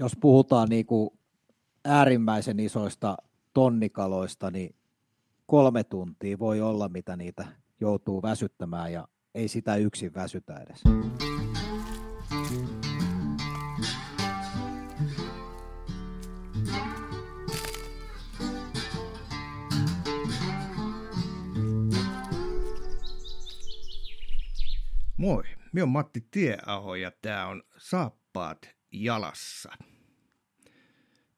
jos puhutaan niin kuin äärimmäisen isoista tonnikaloista, niin kolme tuntia voi olla, mitä niitä joutuu väsyttämään ja ei sitä yksin väsytä edes. Moi, minä on Matti Tieaho ja tämä on Saappaat jalassa.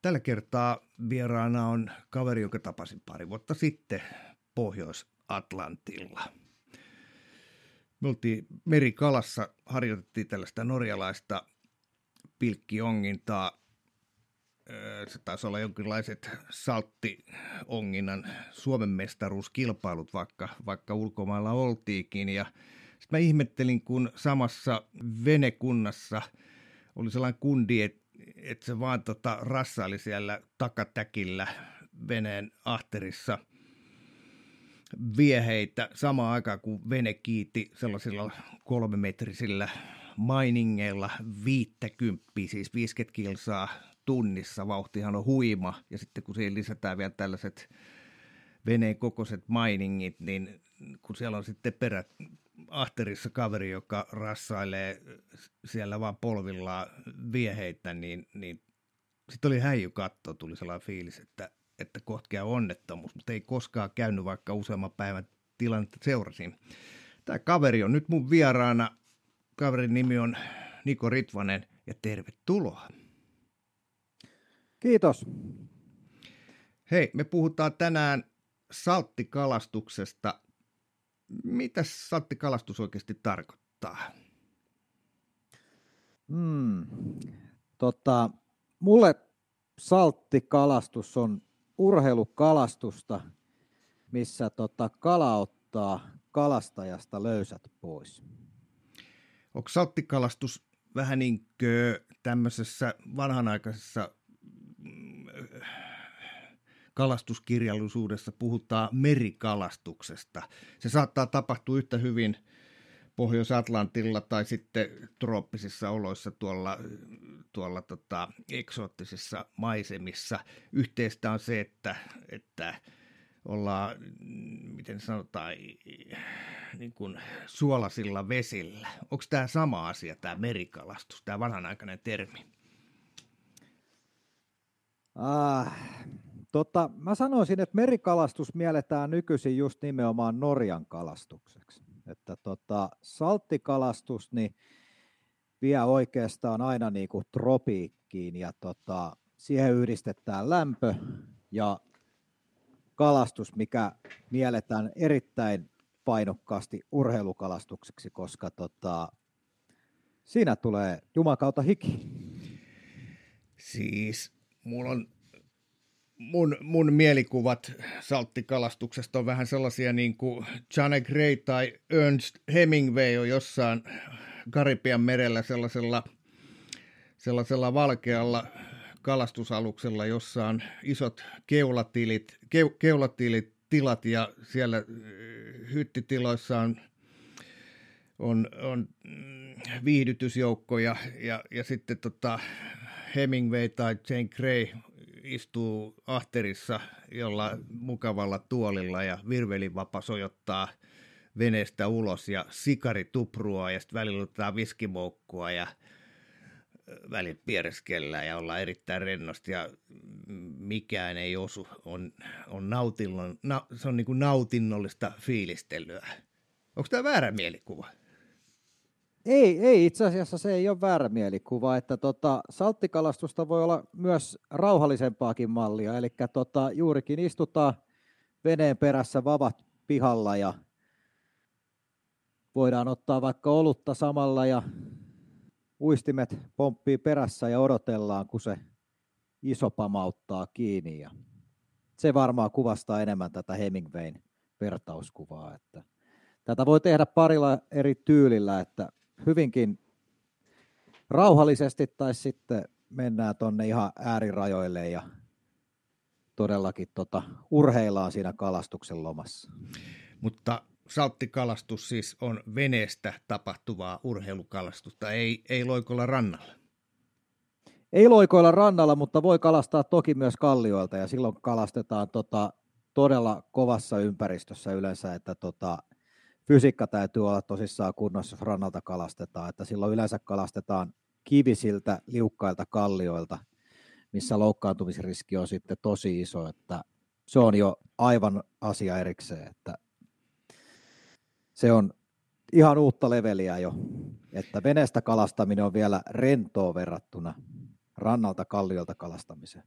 Tällä kertaa vieraana on kaveri, jonka tapasin pari vuotta sitten Pohjois-Atlantilla. Me oltiin merikalassa, harjoitettiin tällaista norjalaista pilkkiongintaa. Se taisi olla jonkinlaiset salttionginnan Suomen mestaruuskilpailut, vaikka, vaikka ulkomailla oltiikin. Ja sitten mä ihmettelin, kun samassa venekunnassa oli sellainen kundi, että et se vaan tota rassaili siellä takatäkillä veneen ahterissa vieheitä samaan aikaan, kun vene kiiti sellaisilla kolmemetrisillä mainingeilla viittäkymppiä, siis 50 kilsaa tunnissa. Vauhtihan on huima ja sitten kun siihen lisätään vielä tällaiset veneen kokoiset mainingit, niin kun siellä on sitten perät, ahterissa kaveri, joka rassailee siellä vaan polvillaan vieheitä, niin, niin sitten oli häijy katto, tuli sellainen fiilis, että, että kohtkea onnettomuus, mutta ei koskaan käynyt, vaikka useamman päivän tilannetta seurasin. Tämä kaveri on nyt mun vieraana. Kaverin nimi on Niko Ritvanen ja tervetuloa. Kiitos. Hei, me puhutaan tänään salttikalastuksesta mitä salttikalastus oikeasti tarkoittaa? Hmm. Tota, mulle salttikalastus on urheilukalastusta, missä tota, kala ottaa kalastajasta löysät pois. Onko salttikalastus vähän niin kuin tämmöisessä vanhanaikaisessa kalastuskirjallisuudessa puhutaan merikalastuksesta. Se saattaa tapahtua yhtä hyvin Pohjois-Atlantilla tai sitten trooppisissa oloissa tuolla, tuolla tota, eksoottisissa maisemissa. Yhteistä on se, että, että ollaan, miten sanotaan, niin kuin suolasilla vesillä. Onko tämä sama asia, tämä merikalastus, tämä vanhanaikainen termi? Ah, Tota, mä sanoisin, että merikalastus mielletään nykyisin just nimenomaan Norjan kalastukseksi. Että tota, salttikalastus niin vie oikeastaan aina niin kuin tropiikkiin ja tota, siihen yhdistetään lämpö ja kalastus, mikä mielletään erittäin painokkaasti urheilukalastukseksi, koska tota, siinä tulee jumakauta hiki. Siis mulla on mun, mun mielikuvat salttikalastuksesta on vähän sellaisia niin kuin Johnny Gray tai Ernst Hemingway on jossain Karibian merellä sellaisella, sellaisella valkealla kalastusaluksella, jossa on isot keulatilit, ke, keulatilit tilat ja siellä äh, hyttitiloissa on, on, on mm, viihdytysjoukkoja ja, ja sitten tota Hemingway tai Jane Grey istuu ahterissa jolla mukavalla tuolilla ja virvelivapa sojottaa veneestä ulos ja sikari tuprua ja sitten välillä otetaan viskimoukkua ja välit piereskellään ja ollaan erittäin rennosti ja mikään ei osu. On, on na, se on niin kuin nautinnollista fiilistelyä. Onko tämä väärä mielikuva? Ei, ei itse asiassa se ei ole väärä mielikuva, että tota, salttikalastusta voi olla myös rauhallisempaakin mallia, eli tota, juurikin istutaan veneen perässä vavat pihalla ja voidaan ottaa vaikka olutta samalla ja uistimet pomppii perässä ja odotellaan, kun se iso pamauttaa kiinni. Ja se varmaan kuvastaa enemmän tätä Hemingwayn vertauskuvaa. Että tätä voi tehdä parilla eri tyylillä, että hyvinkin rauhallisesti tai sitten mennään tuonne ihan äärirajoille ja todellakin tota, urheillaan siinä kalastuksen lomassa. Mutta salttikalastus siis on veneestä tapahtuvaa urheilukalastusta, ei, ei loikolla rannalla. ei loikoilla rannalla, mutta voi kalastaa toki myös kallioilta ja silloin kalastetaan tota, todella kovassa ympäristössä yleensä, että tota, fysiikka täytyy olla tosissaan kunnossa, jos rannalta kalastetaan, että silloin yleensä kalastetaan kivisiltä, liukkailta kallioilta, missä loukkaantumisriski on sitten tosi iso, että se on jo aivan asia erikseen, että se on ihan uutta leveliä jo, että veneestä kalastaminen on vielä rentoa verrattuna rannalta kalliolta kalastamiseen.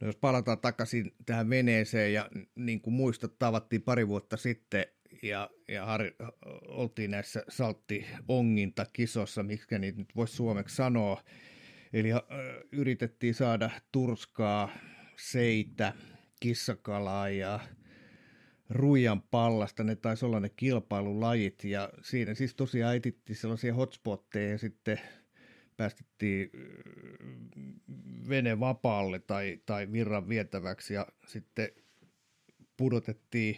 No jos palataan takaisin tähän veneeseen ja niin kuin muistat, tavattiin pari vuotta sitten ja, ja Harri, oltiin näissä saltti-onginta-kisossa, miksi niitä nyt voisi suomeksi sanoa. Eli äh, yritettiin saada turskaa, seitä, kissakalaa ja ruijan pallasta, ne taisi olla ne kilpailulajit, ja siinä siis tosiaan etittiin sellaisia hotspotteja, ja sitten päästettiin vene vapaalle tai, tai virran vietäväksi, ja sitten pudotettiin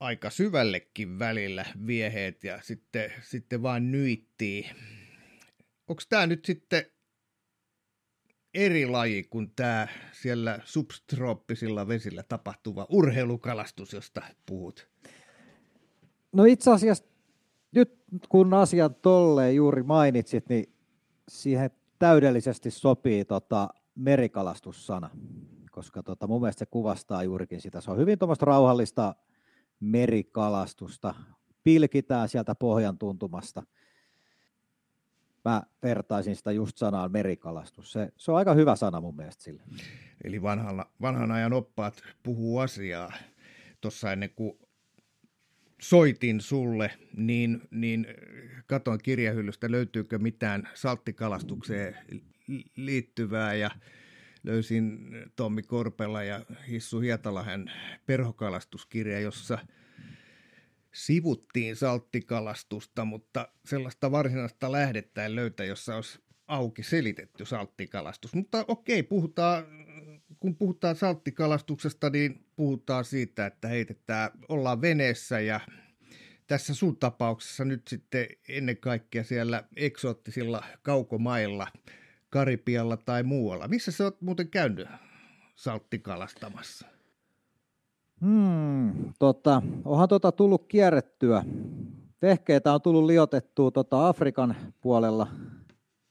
aika syvällekin välillä vieheet, ja sitten, sitten vaan nyittiin. Onko tämä nyt sitten eri laji kuin tämä siellä substrooppisilla vesillä tapahtuva urheilukalastus, josta puhut? No itse asiassa nyt kun asian tolleen juuri mainitsit, niin siihen täydellisesti sopii tota merikalastussana, koska tota mun mielestä se kuvastaa juurikin sitä. Se on hyvin tuommoista rauhallista merikalastusta. Pilkitään sieltä pohjan tuntumasta – mä vertaisin sitä just sanaan merikalastus. Se, se on aika hyvä sana mun mielestä sille. Eli vanhan, vanhan ajan oppaat puhuu asiaa. Tuossa ennen kuin soitin sulle, niin, niin katoin kirjahyllystä, löytyykö mitään salttikalastukseen liittyvää ja löysin Tommi Korpela ja Hissu Hietalahen perhokalastuskirja, jossa – sivuttiin salttikalastusta, mutta sellaista varsinaista lähdettä en löytä, jossa olisi auki selitetty salttikalastus. Mutta okei, puhutaan, kun puhutaan salttikalastuksesta, niin puhutaan siitä, että heitetään, ollaan veneessä ja tässä sun tapauksessa nyt sitten ennen kaikkea siellä eksoottisilla kaukomailla, Karipialla tai muualla. Missä sä oot muuten käynyt salttikalastamassa? Hmm, tota, onhan tota tullut kierrettyä. Vehkeitä on tullut liotettua tota Afrikan puolella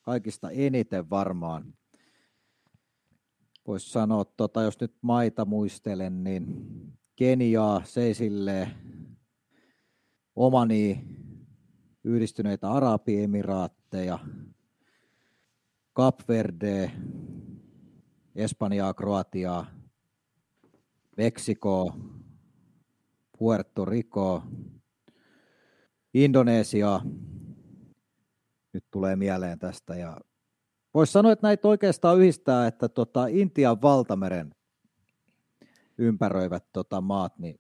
kaikista eniten varmaan. Voisi sanoa, tota, jos nyt maita muistelen, niin Keniaa, Seisilleen, Omani, yhdistyneitä Arabiemiraateja, Kapverde, Espanjaa, Kroatiaa, Meksiko, Puerto Rico, Indonesia, nyt tulee mieleen tästä. Ja voisi sanoa, että näitä oikeastaan yhdistää, että tota Intian valtameren ympäröivät tota maat, niin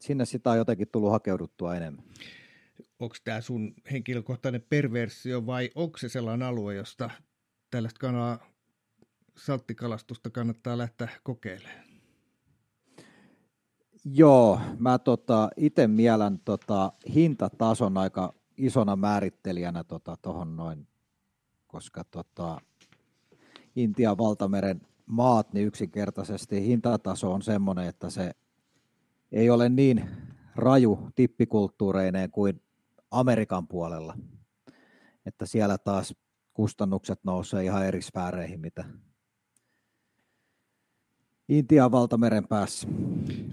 sinne sitä on jotenkin tullut hakeuduttua enemmän. Onko tämä sun henkilökohtainen perversio vai onko se sellainen alue, josta tällaista kanaa salttikalastusta kannattaa lähteä kokeilemaan? Joo, mä tota, itse mielän tota, hintatason aika isona määrittelijänä tuohon tota, noin, koska tota, Intian valtameren maat, niin yksinkertaisesti hintataso on semmoinen, että se ei ole niin raju tippikulttuureineen kuin Amerikan puolella. Että siellä taas kustannukset nousee ihan eri sfääreihin, mitä Intian valtameren päässä.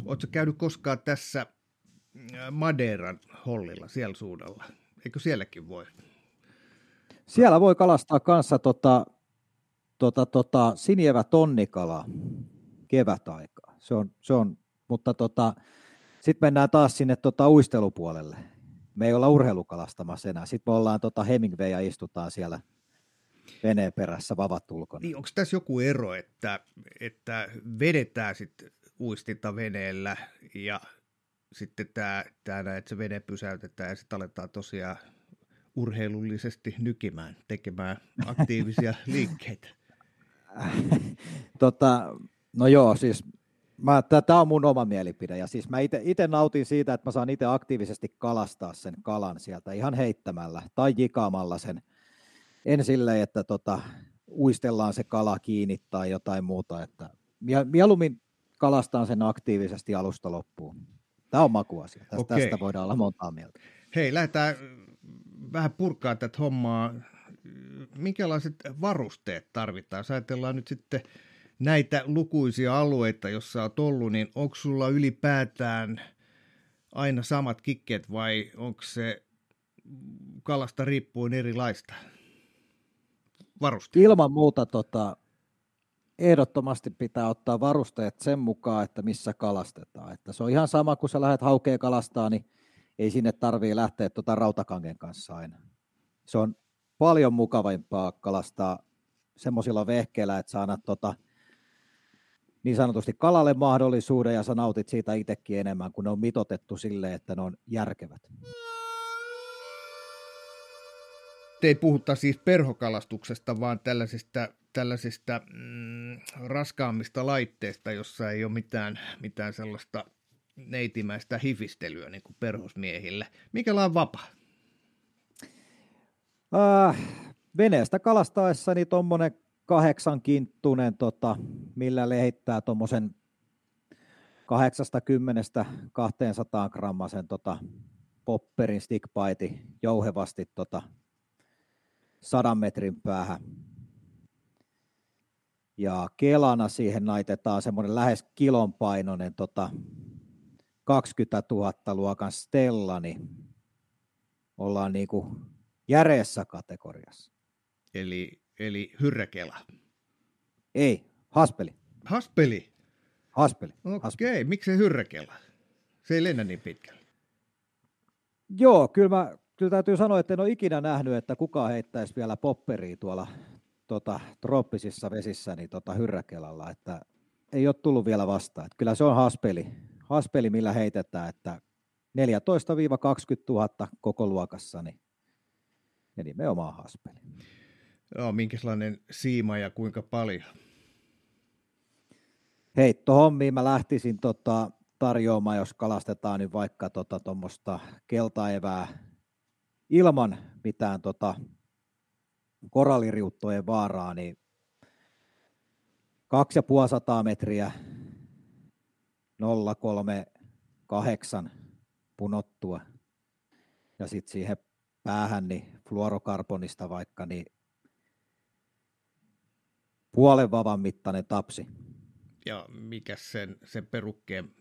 Oletko käynyt koskaan tässä äh, Madeiran hollilla, siellä suudalla? Eikö sielläkin voi? Siellä voi kalastaa kanssa tota, tota, tota, sinievä tonnikala kevätaikaa. Se on, se on, mutta tota, sitten mennään taas sinne tota, uistelupuolelle. Me ei olla urheilukalastamassa enää. Sitten me ollaan tota Hemingway ja istutaan siellä – veneen perässä vavat ulkona. Niin, onko tässä joku ero, että, että vedetään sitten uistinta veneellä ja sitten tämä, tämä että se vene pysäytetään ja sitten aletaan tosiaan urheilullisesti nykimään, tekemään aktiivisia liikkeitä? tota, no joo, siis tämä on mun oma mielipide ja siis mä itse nautin siitä, että mä saan itse aktiivisesti kalastaa sen kalan sieltä ihan heittämällä tai jikaamalla sen – en silleen, että tota, uistellaan se kala kiinni tai jotain muuta. Että mieluummin kalastaan sen aktiivisesti alusta loppuun. Tämä on makuasia. Tästä, Okei. tästä voidaan olla montaa mieltä. Hei, lähdetään vähän purkaa tätä hommaa. Minkälaiset varusteet tarvitaan? Jos ajatellaan nyt sitten näitä lukuisia alueita, jossa olet ollut, niin onko sulla ylipäätään aina samat kikkeet vai onko se kalasta riippuen erilaista varusteet? Ilman muuta tota, ehdottomasti pitää ottaa varusteet sen mukaan, että missä kalastetaan. Että se on ihan sama, kun sä lähdet haukeen kalastaa, niin ei sinne tarvii lähteä tuota rautakangen kanssa aina. Se on paljon mukavampaa kalastaa semmoisilla vehkeillä, että sä annat tota, niin sanotusti kalalle mahdollisuuden ja sä nautit siitä itsekin enemmän, kun ne on mitotettu sille, että ne on järkevät. Ei puhuta siis perhokalastuksesta, vaan tällaisista, tällaisista mm, raskaammista laitteista, jossa ei ole mitään, mitään sellaista neitimäistä hifistelyä niin kuin perhosmiehille. Mikä on vapaa? Äh, veneestä kalastaessa tuommoinen kahdeksan kinttunen, tota, millä lehittää tuommoisen 80 200 grammasen tota, popperin stickpaiti jouhevasti tota, sadan metrin päähän. Ja kelana siihen naitetaan semmoinen lähes kilon painoinen tota, 20 000 luokan Stella, niin ollaan niin kuin järeessä kategoriassa. Eli, eli hyrräkela? Ei, haspeli. Haspeli? Haspeli. Okei, okay. miksi se hyrräkela? Se ei lennä niin pitkälle. Joo, kyllä, mä, kyllä täytyy sanoa, että en ole ikinä nähnyt, että kukaan heittäisi vielä popperia tuolla tota, trooppisissa vesissä niin tota, hyrräkelalla, että ei ole tullut vielä vastaan. Että kyllä se on haspeli, haspeli, millä heitetään, että 14-20 000 koko luokassa, niin ja nimenomaan haspeli. Joo, minkälainen siima ja kuinka paljon? Heittohommiin mä lähtisin tota, tarjoamaan, jos kalastetaan niin vaikka tuommoista tota, keltaevää ilman mitään tota, koralliriuttojen vaaraa, niin 2500 metriä 038 punottua ja sitten siihen päähän niin fluorokarbonista vaikka niin puolen vavan mittainen tapsi. Ja mikä sen, sen perukkeen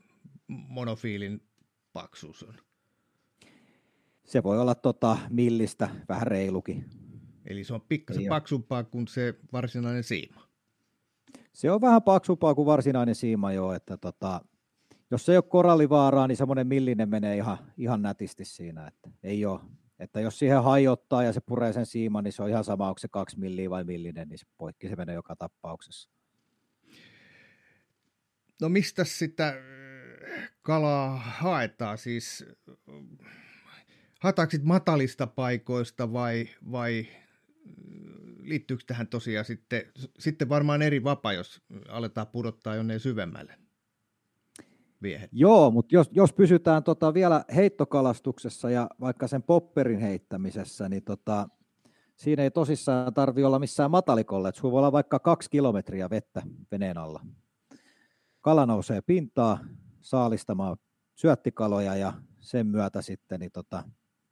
monofiilin paksuus on? Se voi olla tota millistä, vähän reilukin. Eli se on pikkasen paksumpaa kuin se varsinainen siima. Se on vähän paksumpaa kuin varsinainen siima joo, että tota, jos se ei ole korallivaaraa, niin semmoinen millinen menee ihan, ihan nätisti siinä, että ei ole. Että jos siihen hajottaa ja se puree sen siiman, niin se on ihan sama, onko se kaksi milliä vai millinen, niin se poikki se menee joka tapauksessa. No mistä sitä kalaa haetaan? Siis haetaanko matalista paikoista vai, vai liittyykö tähän tosiaan sitten, sitten varmaan eri vapa, jos aletaan pudottaa jonne syvemmälle? Viehet. Joo, mutta jos, jos pysytään tota vielä heittokalastuksessa ja vaikka sen popperin heittämisessä, niin tota, siinä ei tosissaan tarvi olla missään matalikolle. Sulla voi olla vaikka kaksi kilometriä vettä veneen alla. Kala nousee pintaa saalistamaan syöttikaloja ja sen myötä sitten niin tota,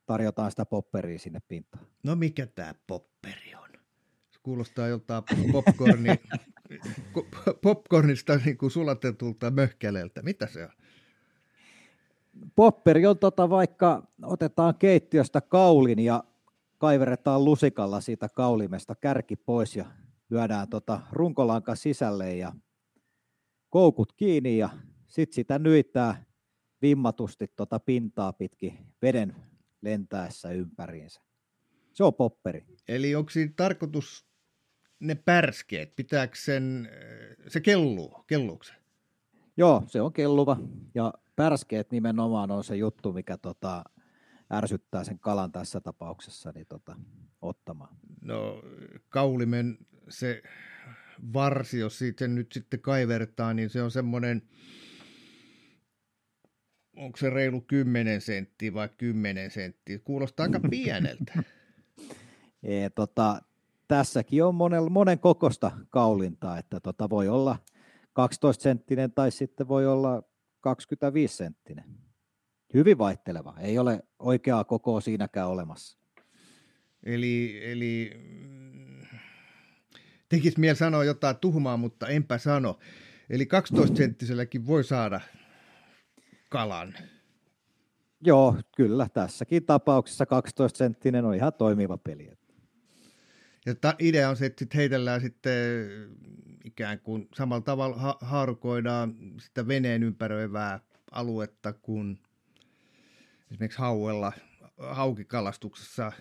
tarjotaan sitä popperia sinne pintaan. No mikä tämä popperi on? Se kuulostaa joltain popcorni, popcornista niin kuin sulatetulta möhkäleeltä. Mitä se on? Popperi on tota, vaikka otetaan keittiöstä kaulin ja kaiveretaan lusikalla siitä kaulimesta kärki pois ja lyödään tota runkolanka sisälle ja koukut kiinni ja sitten sitä nyittää vimmatusti tota pintaa pitkin veden lentäessä ympäriinsä. Se on popperi. Eli onko siinä tarkoitus ne pärskeet, pitääkö sen, se kelluu, kelluuko se? Joo, se on kelluva ja pärskeet nimenomaan on se juttu, mikä tota, ärsyttää sen kalan tässä tapauksessa niin tota, ottamaan. No kaulimen se varsi, jos siitä nyt sitten kaivertaa, niin se on semmoinen, onko se reilu 10 senttiä vai 10 senttiä? Kuulostaa aika pieneltä. e, tota, tässäkin on monen, monen kokosta kaulintaa, että tota voi olla 12 senttinen tai sitten voi olla 25 senttinen. Hyvin vaihteleva, ei ole oikeaa kokoa siinäkään olemassa. Eli, eli mm, tekisi mieli sanoa jotain tuhmaa, mutta enpä sano. Eli 12-senttiselläkin voi saada kalan. Joo, kyllä. Tässäkin tapauksessa 12-senttinen on ihan toimiva peli. Ja ta- idea on se, että sit heitellään sitten ikään kuin samalla tavalla ha- haarukoidaan sitä veneen ympäröivää aluetta kuin esimerkiksi hauella, haukikalastuksessa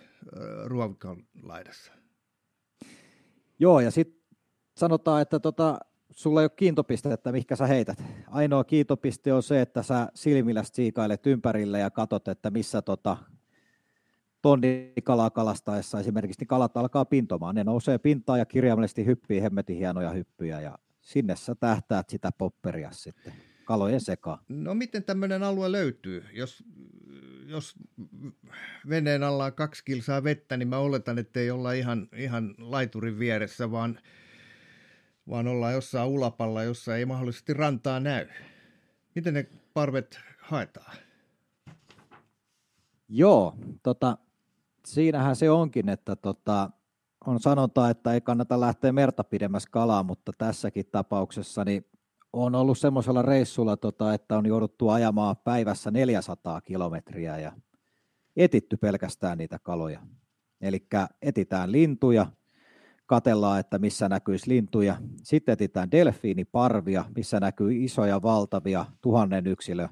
ruovikon laidassa. Joo, ja sitten sanotaan, että tota, sulla ei ole kiintopistettä, mihinkä sä heität. Ainoa kiintopiste on se, että sä silmillä siikailet ympärille ja katot, että missä tota, tonnikalaa kalastaessa esimerkiksi, niin kalat alkaa pintomaan. Ne nousee pintaan ja kirjaimellisesti hyppii hemmetin hienoja hyppyjä ja sinne sä tähtäät sitä popperia sitten kalojen sekaan. No miten tämmöinen alue löytyy? Jos, jos veneen alla on kaksi kilsaa vettä, niin mä oletan, että ei olla ihan, ihan laiturin vieressä, vaan, vaan ollaan jossain ulapalla, jossa ei mahdollisesti rantaa näy. Miten ne parvet haetaan? Joo, tota, siinähän se onkin, että tota, on sanonta, että ei kannata lähteä merta pidemmässä kalaa, mutta tässäkin tapauksessa niin on ollut semmoisella reissulla, tota, että on jouduttu ajamaan päivässä 400 kilometriä ja etitty pelkästään niitä kaloja. Eli etitään lintuja, katellaan, että missä näkyisi lintuja. Sitten etitään delfiiniparvia, missä näkyy isoja, valtavia, tuhannen yksilö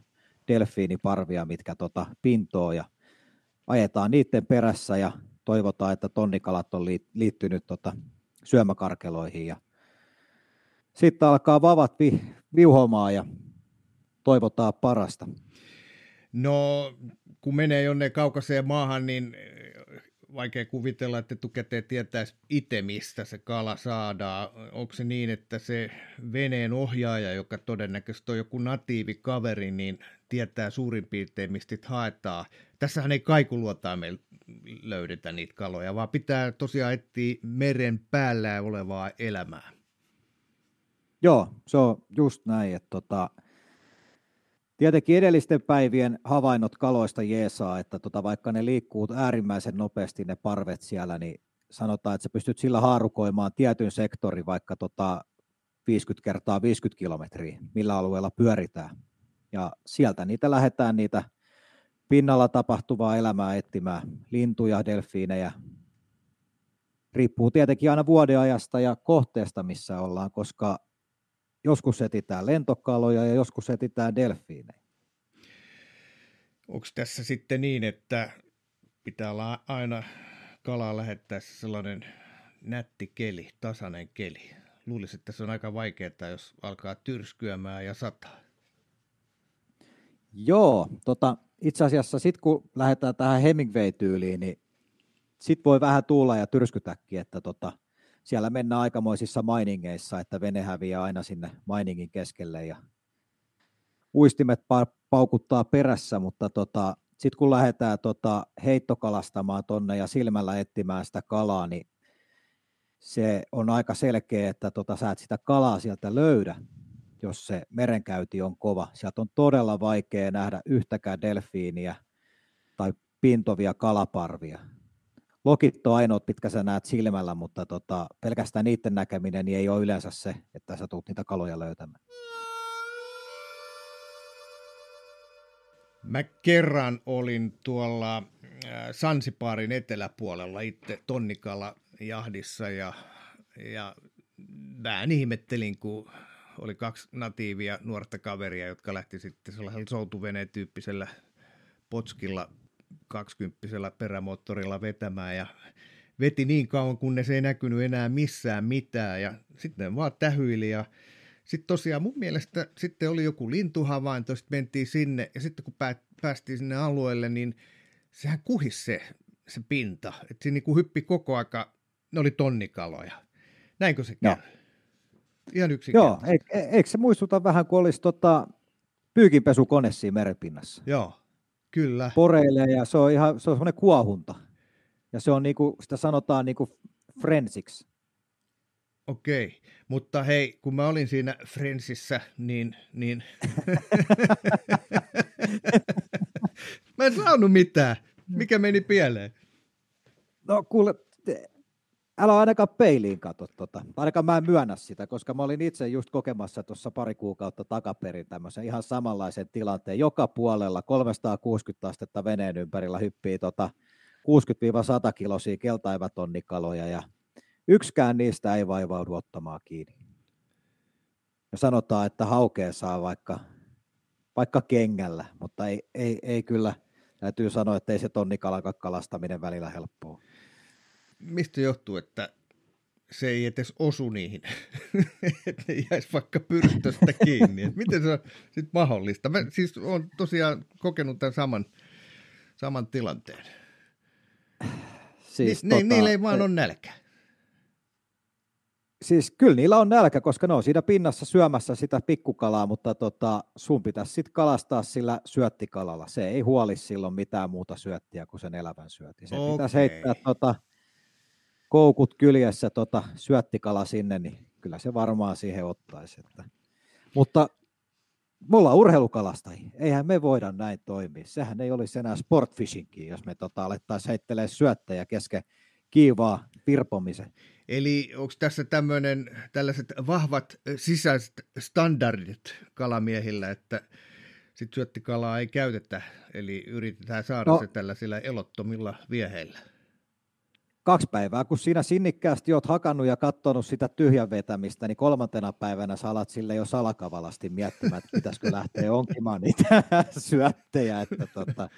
delfiiniparvia, mitkä tota, pintoo ja ajetaan niiden perässä ja toivotaan, että tonnikalat on liittynyt tota syömäkarkeloihin ja sitten alkaa vavat vi, viuhomaan ja toivotaan parasta. No, kun menee jonne kaukaiseen maahan, niin vaikea kuvitella, että etukäteen tietäisi itse, mistä se kala saadaan. Onko se niin, että se veneen ohjaaja, joka todennäköisesti on joku natiivikaveri, niin tietää suurin piirtein, mistä haetaan. Tässähän ei kaikuluotaan meillä löydetä niitä kaloja, vaan pitää tosiaan etsiä meren päällä olevaa elämää. Joo, se on just näin, että tota, Tietenkin edellisten päivien havainnot kaloista jeesaa, että tota, vaikka ne liikkuu äärimmäisen nopeasti ne parvet siellä, niin sanotaan, että sä pystyt sillä haarukoimaan tietyn sektorin vaikka tota 50 kertaa 50 kilometriä, millä alueella pyöritään. Ja sieltä niitä lähdetään niitä pinnalla tapahtuvaa elämää etsimään, lintuja, delfiinejä. Riippuu tietenkin aina vuodeajasta ja kohteesta, missä ollaan, koska joskus etitään lentokaloja ja joskus etitään delfiinejä. Onko tässä sitten niin, että pitää olla aina kalaa lähettäessä sellainen nätti keli, tasainen keli? Luulisin, että se on aika vaikeaa, jos alkaa tyrskyämään ja sataa. Joo, tota, itse asiassa sitten kun lähdetään tähän Hemingway-tyyliin, niin sitten voi vähän tuulla ja tyrskytäkin, että tota, siellä mennään aikamoisissa mainingeissa, että vene häviää aina sinne mainingin keskelle ja uistimet pa- paukuttaa perässä, mutta tota, sitten kun lähdetään tota heittokalastamaan tonne ja silmällä etsimään sitä kalaa, niin se on aika selkeä, että tota, sä et sitä kalaa sieltä löydä, jos se merenkäynti on kova. Sieltä on todella vaikea nähdä yhtäkään delfiiniä tai pintovia kalaparvia lokit on ainoat, mitkä sä näet silmällä, mutta tota, pelkästään niiden näkeminen niin ei ole yleensä se, että sä tulet niitä kaloja löytämään. Mä kerran olin tuolla äh, Sansipaarin eteläpuolella itse tonnikala jahdissa ja, ja vähän ihmettelin, kun oli kaksi natiivia nuorta kaveria, jotka lähti sitten sellaisella soutuveneen tyyppisellä potskilla kaksikymppisellä perämoottorilla vetämään ja veti niin kauan, kunnes ei näkynyt enää missään mitään ja sitten vaan tähyili ja sitten tosiaan mun mielestä sitten oli joku lintuhavainto, sitten mentiin sinne ja sitten kun päästiin sinne alueelle, niin sehän kuhis se, se pinta, että siinä niin hyppi koko aika, ne oli tonnikaloja. Näinkö se käy? Ihan Joo, eikö, eikö se muistuta vähän kuin olisi tota, pyykinpesukone siinä merenpinnassa? Joo. Kyllä. Poreilee ja se on ihan se on semmoinen kuohunta. Ja se on niinku, sitä sanotaan niinku Friendsiksi. Okei, mutta hei, kun mä olin siinä Friendsissä, niin, niin... mä en saanut mitään. Mikä meni pieleen? No kuule, älä ainakaan peiliin katso tota. Ainakaan mä en myönnä sitä, koska mä olin itse just kokemassa tuossa pari kuukautta takaperin tämmöisen ihan samanlaisen tilanteen. Joka puolella 360 astetta veneen ympärillä hyppii tota 60-100 kilosia keltaivatonnikaloja ja yksikään niistä ei vaivaudu ottamaan kiinni. Ja sanotaan, että haukea saa vaikka, vaikka kengällä, mutta ei, ei, ei kyllä, täytyy sanoa, että ei se tonnikalan kalastaminen välillä helppoa mistä johtuu, että se ei edes osu niihin, että ne jäisi vaikka pyrstöstä kiinni. Et miten se on sitten mahdollista? Mä siis olen tosiaan kokenut tämän saman, saman tilanteen. Siis Ni, tota, niillä ei vaan ole nälkä. Siis kyllä niillä on nälkä, koska ne on siinä pinnassa syömässä sitä pikkukalaa, mutta tota, sun pitäisi sitten kalastaa sillä syöttikalalla. Se ei huoli silloin mitään muuta syöttiä kuin sen elävän syötti. Se okay. pitäisi heittää tota, koukut kyljessä tota, syöttikala sinne, niin kyllä se varmaan siihen ottaisi. Että. Mutta me ollaan urheilukalastajia. Eihän me voida näin toimia. Sehän ei olisi enää sportfishingkin, jos me tota, alettaisiin heittelemään syöttejä kesken kiivaa virpomisen. Eli onko tässä tämmöinen, tällaiset vahvat sisäiset standardit kalamiehillä, että sit syöttikalaa ei käytetä, eli yritetään saada no, se tällaisilla elottomilla vieheillä? Kaksi päivää, kun sinä sinnikkäästi oot hakannut ja katsonut sitä tyhjän vetämistä, niin kolmantena päivänä sä alat sille jo salakavalasti miettimään, että pitäisikö lähteä onkimaan niitä syöttejä. Että tota,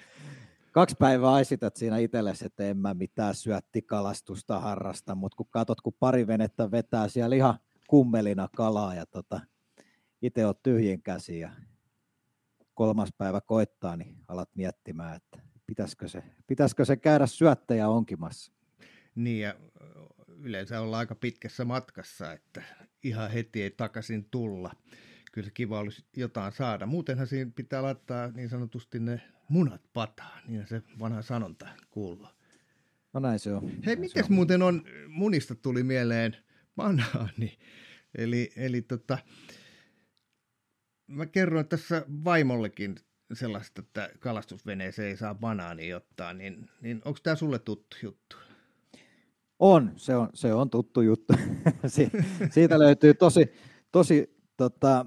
kaksi päivää esität siinä itsellesi, että en mä mitään syöttikalastusta harrasta, mutta kun katsot, kun pari venettä vetää siellä ihan kummelina kalaa ja tota, itse oot tyhjin käsi ja kolmas päivä koittaa, niin alat miettimään, että pitäisikö se, pitäisikö se käydä syöttejä onkimassa. Niin ja yleensä ollaan aika pitkässä matkassa, että ihan heti ei takaisin tulla. Kyllä se kiva olisi jotain saada. Muutenhan siinä pitää laittaa niin sanotusti ne munat pataan, niin se vanha sanonta kuuluu. No näin se on. Hei, mitäs on. muuten on, munista tuli mieleen banaani. Eli, eli tota, mä kerroin tässä vaimollekin sellaista, että kalastusveneeseen ei saa banaani ottaa, niin, niin onko tämä sulle tuttu juttu? On, se on, se on tuttu juttu. Siitä löytyy tosi, tosi tota,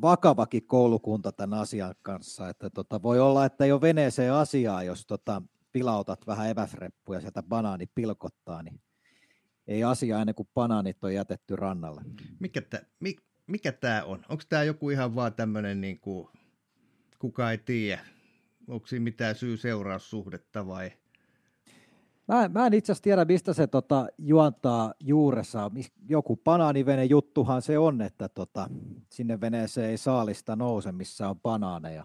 vakavakin koulukunta tämän asian kanssa. Että tota, voi olla, että ei ole veneeseen asiaa, jos tota, pilautat vähän eväsreppuja sieltä banaani pilkottaa, niin ei asia ennen kuin banaanit on jätetty rannalle. Mikä, tämä, mikä tämä on? Onko tämä joku ihan vaan tämmöinen, niin kuka ei tiedä, onko siinä mitään syy-seuraussuhdetta vai – Mä, mä en itse asiassa tiedä, mistä se tota, juontaa juuressa. Joku banaanivene juttuhan se on, että tota, sinne veneeseen ei saalista nouse, missä on banaaneja.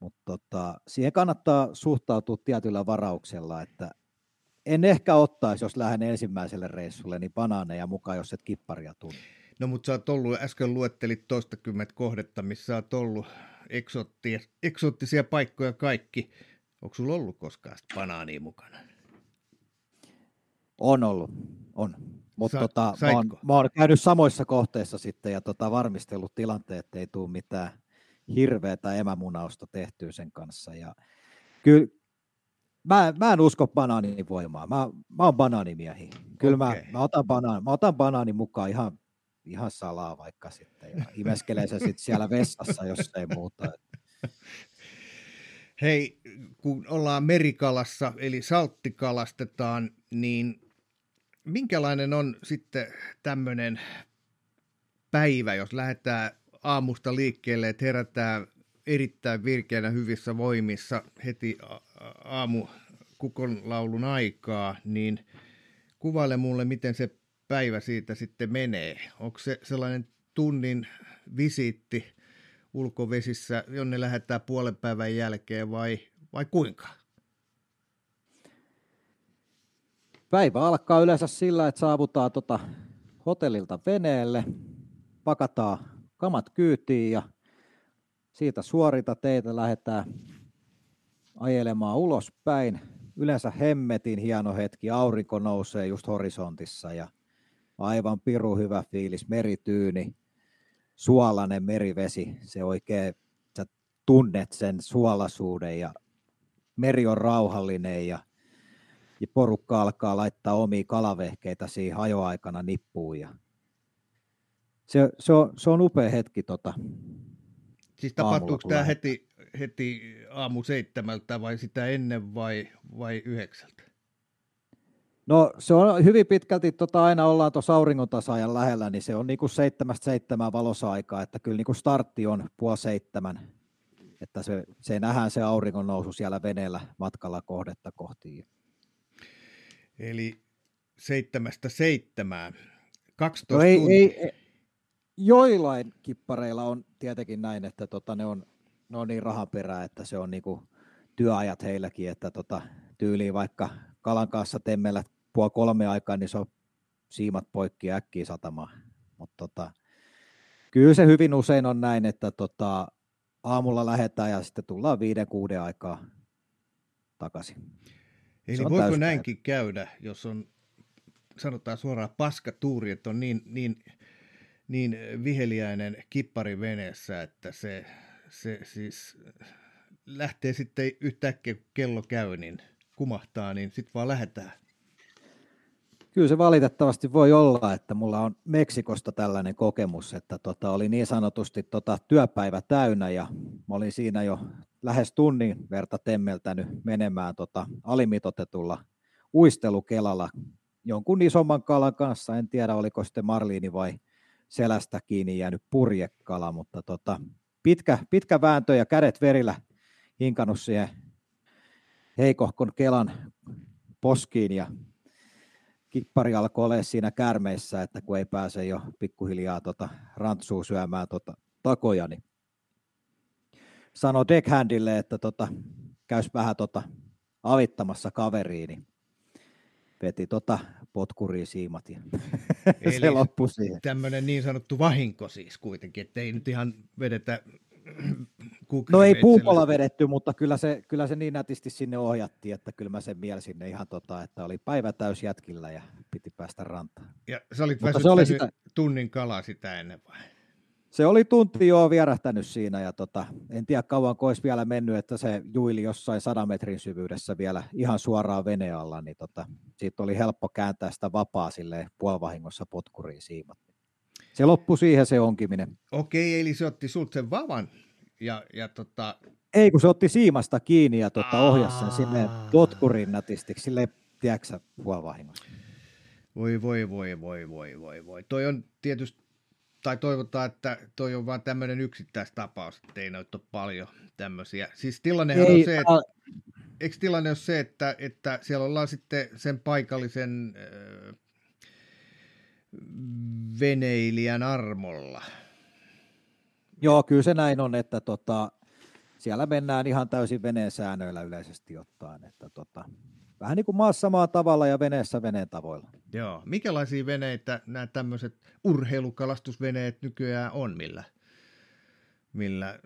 Mutta tota, siihen kannattaa suhtautua tietyllä varauksella, että en ehkä ottaisi, jos lähden ensimmäiselle reissulle, niin banaaneja mukaan, jos et kipparia tunne. No mutta sä oot ollut, äsken luettelit toistakymmentä kohdetta, missä oot ollut eksoottisia paikkoja kaikki. Onko sulla ollut koskaan banaania mukana? On ollut, on. Mutta Sa- tota, mä, oon, mä oon käynyt samoissa kohteissa sitten ja tota, varmistellut tilanteet, että ei tule mitään hirveätä emämunausta tehtyä sen kanssa. Ja kyllä mä, mä en usko banaanin voimaa. Mä, mä oon banaanimiehi. Kyllä okay. mä, mä, otan banaan, mä otan banaanin mukaan ihan, ihan salaa vaikka sitten ja imeskelee se sitten siellä vessassa, jos ei muuta. Hei, kun ollaan merikalassa, eli salttikalastetaan, niin minkälainen on sitten tämmöinen päivä, jos lähdetään aamusta liikkeelle, että herätään erittäin virkeänä hyvissä voimissa heti aamu kukonlaulun aikaa, niin kuvaile mulle, miten se päivä siitä sitten menee. Onko se sellainen tunnin visiitti ulkovesissä, jonne lähdetään puolen päivän jälkeen vai, vai kuinka? Päivä alkaa yleensä sillä, että saavutaan tota hotellilta veneelle, pakataan kamat kyytiin ja siitä suorita teitä lähdetään ajelemaan ulospäin. Yleensä hemmetin hieno hetki, aurinko nousee just horisontissa ja aivan piru hyvä fiilis, merityyni, suolainen merivesi, se oikein, sä tunnet sen suolaisuuden ja meri on rauhallinen ja, ja porukka alkaa laittaa omia kalavehkeitä siihen ajoaikana nippuun ja se, se, on, se on upea hetki tota, Siis tapahtuuko tämä heti, heti aamu seitsemältä vai sitä ennen vai, vai yhdeksältä? No se on hyvin pitkälti, tota, aina ollaan tuossa auringon tasaajan lähellä, niin se on niinku seitsemästä seitsemään valosa-aikaa, että kyllä niinku startti on puoli seitsemän, että se, se nähdään se auringon nousu siellä veneellä matkalla kohdetta kohti. Eli seitsemästä seitsemään, 12 no ei, tuntia. Ei, joillain kippareilla on tietenkin näin, että tota, ne, on, ne on niin rahaperää, että se on niinku työajat heilläkin, että tota, tyyliin vaikka kalan kanssa temmellä puoli kolme aikaa, niin se on siimat poikki äkkiä satamaan. Mutta tota, kyllä se hyvin usein on näin, että tota, aamulla lähdetään ja sitten tullaan viiden, kuuden aikaa takaisin. Eli voiko näinkin käydä, jos on sanotaan suoraan paskatuuri, että on niin, niin niin viheliäinen kippari veneessä, että se, se siis lähtee sitten yhtäkkiä, kun kello käy, niin kumahtaa, niin sitten vaan lähdetään. Kyllä se valitettavasti voi olla, että mulla on Meksikosta tällainen kokemus, että tota, oli niin sanotusti tota, työpäivä täynnä ja mä olin siinä jo lähes tunnin verta temmeltänyt menemään tota, alimitotetulla uistelukelalla jonkun isomman kalan kanssa. En tiedä, oliko sitten Marliini vai selästä kiinni jäänyt purjekala, mutta tota, pitkä, pitkä vääntö ja kädet verillä hinkannut siihen heikohkon kelan poskiin ja kippari alkoi olla siinä kärmeissä, että kun ei pääse jo pikkuhiljaa tota rantsuu syömään tota takoja, niin sanoi deckhandille, että tota, käys vähän tota avittamassa kaveriin, niin veti tota potkuriin siimat ja Eli se loppui siihen. Tämmöinen niin sanottu vahinko siis kuitenkin, että ei nyt ihan vedetä No ei puupolla vedetty, mutta kyllä se, kyllä se niin nätisti sinne ohjattiin, että kyllä mä sen mielin sinne ihan tota, että oli päivä täys jätkillä ja piti päästä rantaan. Ja sä olit mutta se oli sitä... tunnin kalaa sitä ennen vai? se oli tunti jo vierähtänyt siinä ja tota, en tiedä kauan olisi vielä mennyt, että se juili jossain sadan metrin syvyydessä vielä ihan suoraan vene alla, niin tota, siitä oli helppo kääntää sitä vapaa sille puolivahingossa potkuriin siimat. Se loppui siihen se onkiminen. Okei, eli se otti sulta sen vavan ja, ja tota... Ei, kun se otti siimasta kiinni ja tota, ohjasi sen sinne potkuriin natistiksi, sille tiedätkö puolivahingossa. Voi, voi, voi, voi, voi, voi, voi. Toi on tietysti tai toivotaan, että toi on vain tämmöinen yksittäistapaus, että ei ole paljon tämmöisiä. Siis tilanne on se, että, eikö tilanne ole se, että, että siellä ollaan sitten sen paikallisen äh, veneilijän armolla? Joo, kyllä se näin on, että tota, siellä mennään ihan täysin veneen säännöillä yleisesti ottaen. Että tota, vähän niin kuin maassa maan tavalla ja veneessä veneen tavoilla. Joo. Mikälaisia veneitä nämä tämmöiset urheilukalastusveneet nykyään on, millä, millä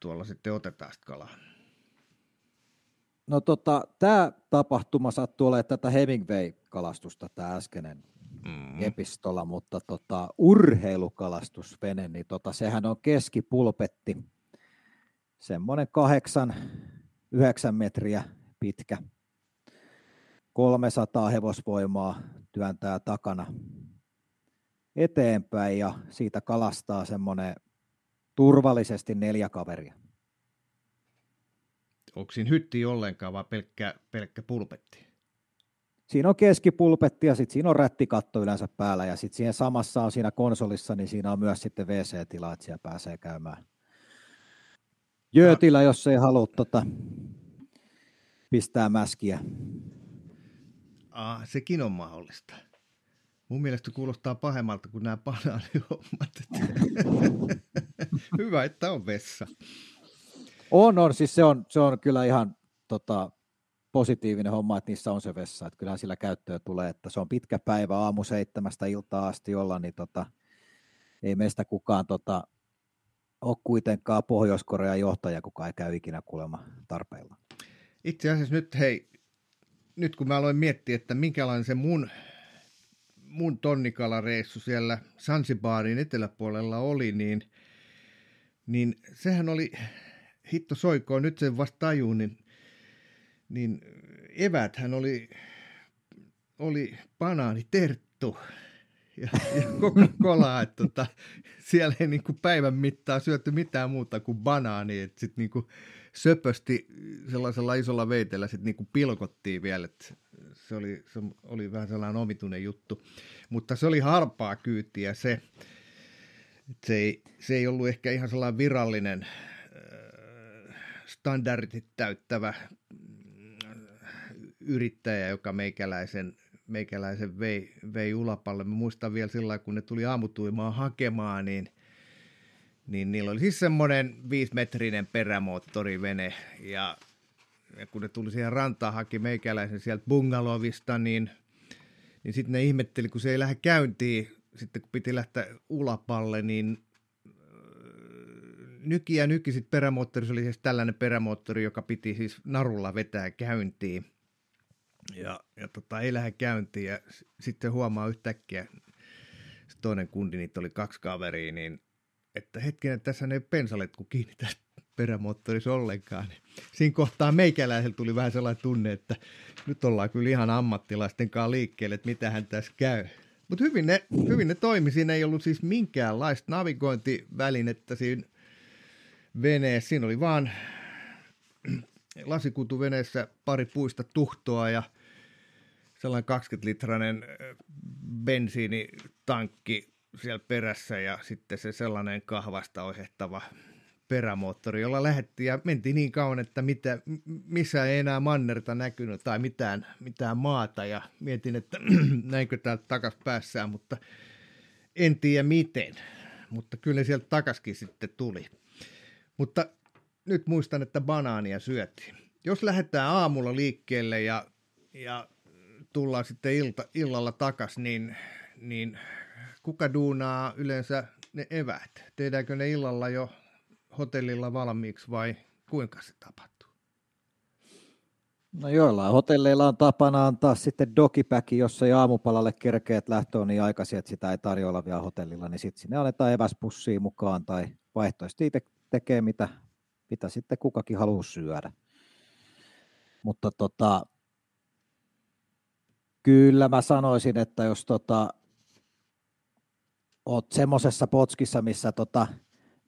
tuolla sitten otetaan sitä kalaa? No tota, tämä tapahtuma sattuu olemaan tätä Hemingway-kalastusta, tämä äskeinen mm. epistola, mutta tota, urheilukalastusvene, niin tota, sehän on keskipulpetti, semmoinen kahdeksan, yhdeksän metriä pitkä, 300 hevosvoimaa työntää takana eteenpäin ja siitä kalastaa semmoinen turvallisesti neljä kaveria. Onko siinä hytti ollenkaan vai pelkkä, pelkkä pulpetti? Siinä on keskipulpetti ja sitten siinä on rättikatto yleensä päällä ja sitten siihen samassa on siinä konsolissa, niin siinä on myös sitten WC-tila, että siellä pääsee käymään jöötillä, jos ei halua tota, pistää mäskiä. Ah, sekin on mahdollista. Mun mielestä kuulostaa pahemmalta kuin nämä banaanihommat. Hyvä, että on vessa. On, on. Siis se on, se on kyllä ihan tota, positiivinen homma, että niissä on se vessa. Että kyllähän sillä käyttöä tulee, että se on pitkä päivä aamu seitsemästä iltaa asti olla, niin tota, ei meistä kukaan tota, ole kuitenkaan Pohjois-Korean johtaja, kuka ei käy ikinä kuulemma tarpeilla. Itse asiassa nyt hei, nyt kun mä aloin miettiä, että minkälainen se mun, mun tonnikalareissu siellä Sansibarin eteläpuolella oli, niin, niin sehän oli, hitto soikoon, nyt sen vasta tajuun, niin, niin eväthän oli, oli banaaniterttu ja, ja Coca-Colaa, että tota, siellä ei niin kuin päivän mittaan syöty mitään muuta kuin banaani, että sitten niin kuin söpösti sellaisella isolla veitellä sitten niin kuin pilkottiin vielä, että se oli, se oli vähän sellainen omituinen juttu, mutta se oli harpaa kyytiä se, että se ei, se ei ollut ehkä ihan sellainen virallinen äh, standardit täyttävä yrittäjä, joka meikäläisen meikäläisen vei, vei ulapalle. Mä muistan vielä sillä kun ne tuli aamutuimaan hakemaan, niin, niin niillä oli siis semmoinen viisimetrinen perämoottorivene ja, ja kun ne tuli siihen rantaan haki meikäläisen sieltä bungalovista, niin, niin sitten ne ihmetteli, kun se ei lähde käyntiin, sitten kun piti lähteä ulapalle, niin äh, nyki ja nyki sitten perämoottori, se oli siis tällainen perämoottori, joka piti siis narulla vetää käyntiin ja, ja tota, ei lähde käyntiin ja sitten huomaa yhtäkkiä, se toinen kundi, niitä oli kaksi kaveria, niin että hetkinen, tässä ei pensalet kun kiinni perämoottorissa ollenkaan. Niin siinä kohtaa meikäläisellä tuli vähän sellainen tunne, että nyt ollaan kyllä ihan ammattilaisten kanssa liikkeelle, että mitä hän tässä käy. Mutta hyvin ne, hyvin ne toimi. Siinä ei ollut siis minkäänlaista navigointivälinettä siinä veneessä. Siinä oli vaan lasikutuveneessä pari puista tuhtoa ja sellainen 20-litrainen bensiinitankki siellä perässä ja sitten se sellainen kahvasta ohjattava perämoottori, jolla lähdettiin ja mentiin niin kauan, että mitä, missä ei enää mannerta näkynyt tai mitään, mitään maata ja mietin, että näinkö täältä takas päässään, mutta en tiedä miten, mutta kyllä sieltä takaskin sitten tuli. Mutta nyt muistan, että banaania syötiin. Jos lähdetään aamulla liikkeelle ja, ja tullaan sitten ilta, illalla takas, niin, niin kuka duunaa yleensä ne evät? Tehdäänkö ne illalla jo hotellilla valmiiksi vai kuinka se tapahtuu? No joillain hotelleilla on tapana antaa sitten dokipäki, jos ei aamupalalle kerkeät lähtöön niin aikaisin, että sitä ei tarjolla vielä hotellilla, niin sitten sinne annetaan eväspussiin mukaan tai vaihtoehtoisesti itse tekee mitä, mitä sitten kukakin haluaa syödä. Mutta tota, Kyllä mä sanoisin, että jos tota, oot semmoisessa potskissa, missä tota,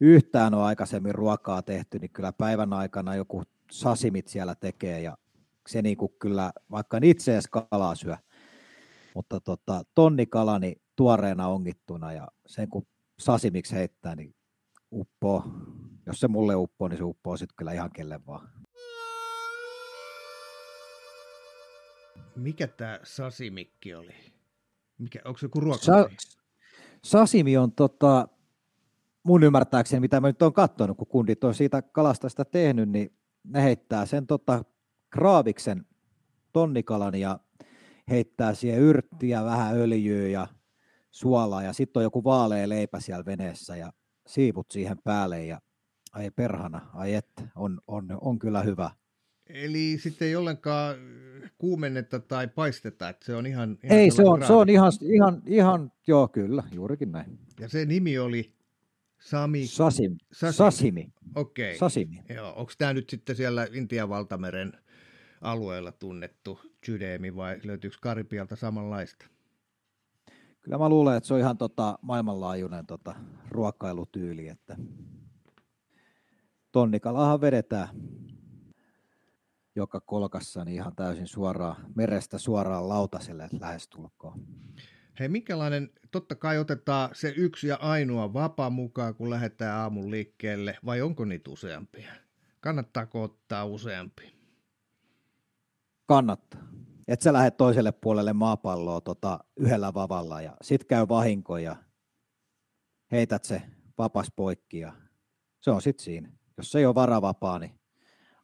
yhtään on aikaisemmin ruokaa tehty, niin kyllä päivän aikana joku sasimit siellä tekee ja se niin kuin kyllä, vaikka itse edes kalaa syö, mutta tota, tonnikala niin tuoreena ongittuna ja sen kun sasimiksi heittää, niin uppoo. Jos se mulle uppoo, niin se uppoo sitten kyllä ihan kelle vaan. Mikä tämä sasimikki oli? Mikä, onko se joku ruoka? Sa- sasimi on tota, mun ymmärtääkseni, mitä mä nyt oon katsonut, kun kundit on siitä kalastasta tehnyt, niin ne heittää sen tota, kraaviksen tonnikalan ja heittää siihen yrttiä, vähän öljyä ja suolaa ja sitten on joku vaalea leipä siellä veneessä ja siivut siihen päälle ja ai perhana, ai että, on, on, on kyllä hyvä. Eli sitten ei ollenkaan kuumenneta tai paisteta, että se on ihan... ihan ei, se on, se on ihan, ihan, ihan, joo kyllä, juurikin näin. Ja se nimi oli Sami... Sasim, sasimi. Sasimi. Okei. Okay. Sasimi. Joo, onko tämä nyt sitten siellä Intian valtameren alueella tunnettu sydeemi vai löytyykö Karipialta samanlaista? Kyllä mä luulen, että se on ihan tota, maailmanlaajuinen tota, ruokailutyyli, että tonnikalahan vedetään joka kolkassa niin ihan täysin suoraan merestä suoraan lautaselle lähestulkoon. Hei, minkälainen, totta kai otetaan se yksi ja ainoa vapaa mukaan, kun lähdetään aamun liikkeelle, vai onko niitä useampia? Kannattaako ottaa useampi? Kannattaa. Että sä lähdet toiselle puolelle maapalloa tota, yhdellä vavalla ja sit käy vahinko ja heität se vapas poikki ja se on sit siinä. Jos se ei ole varavapaa, niin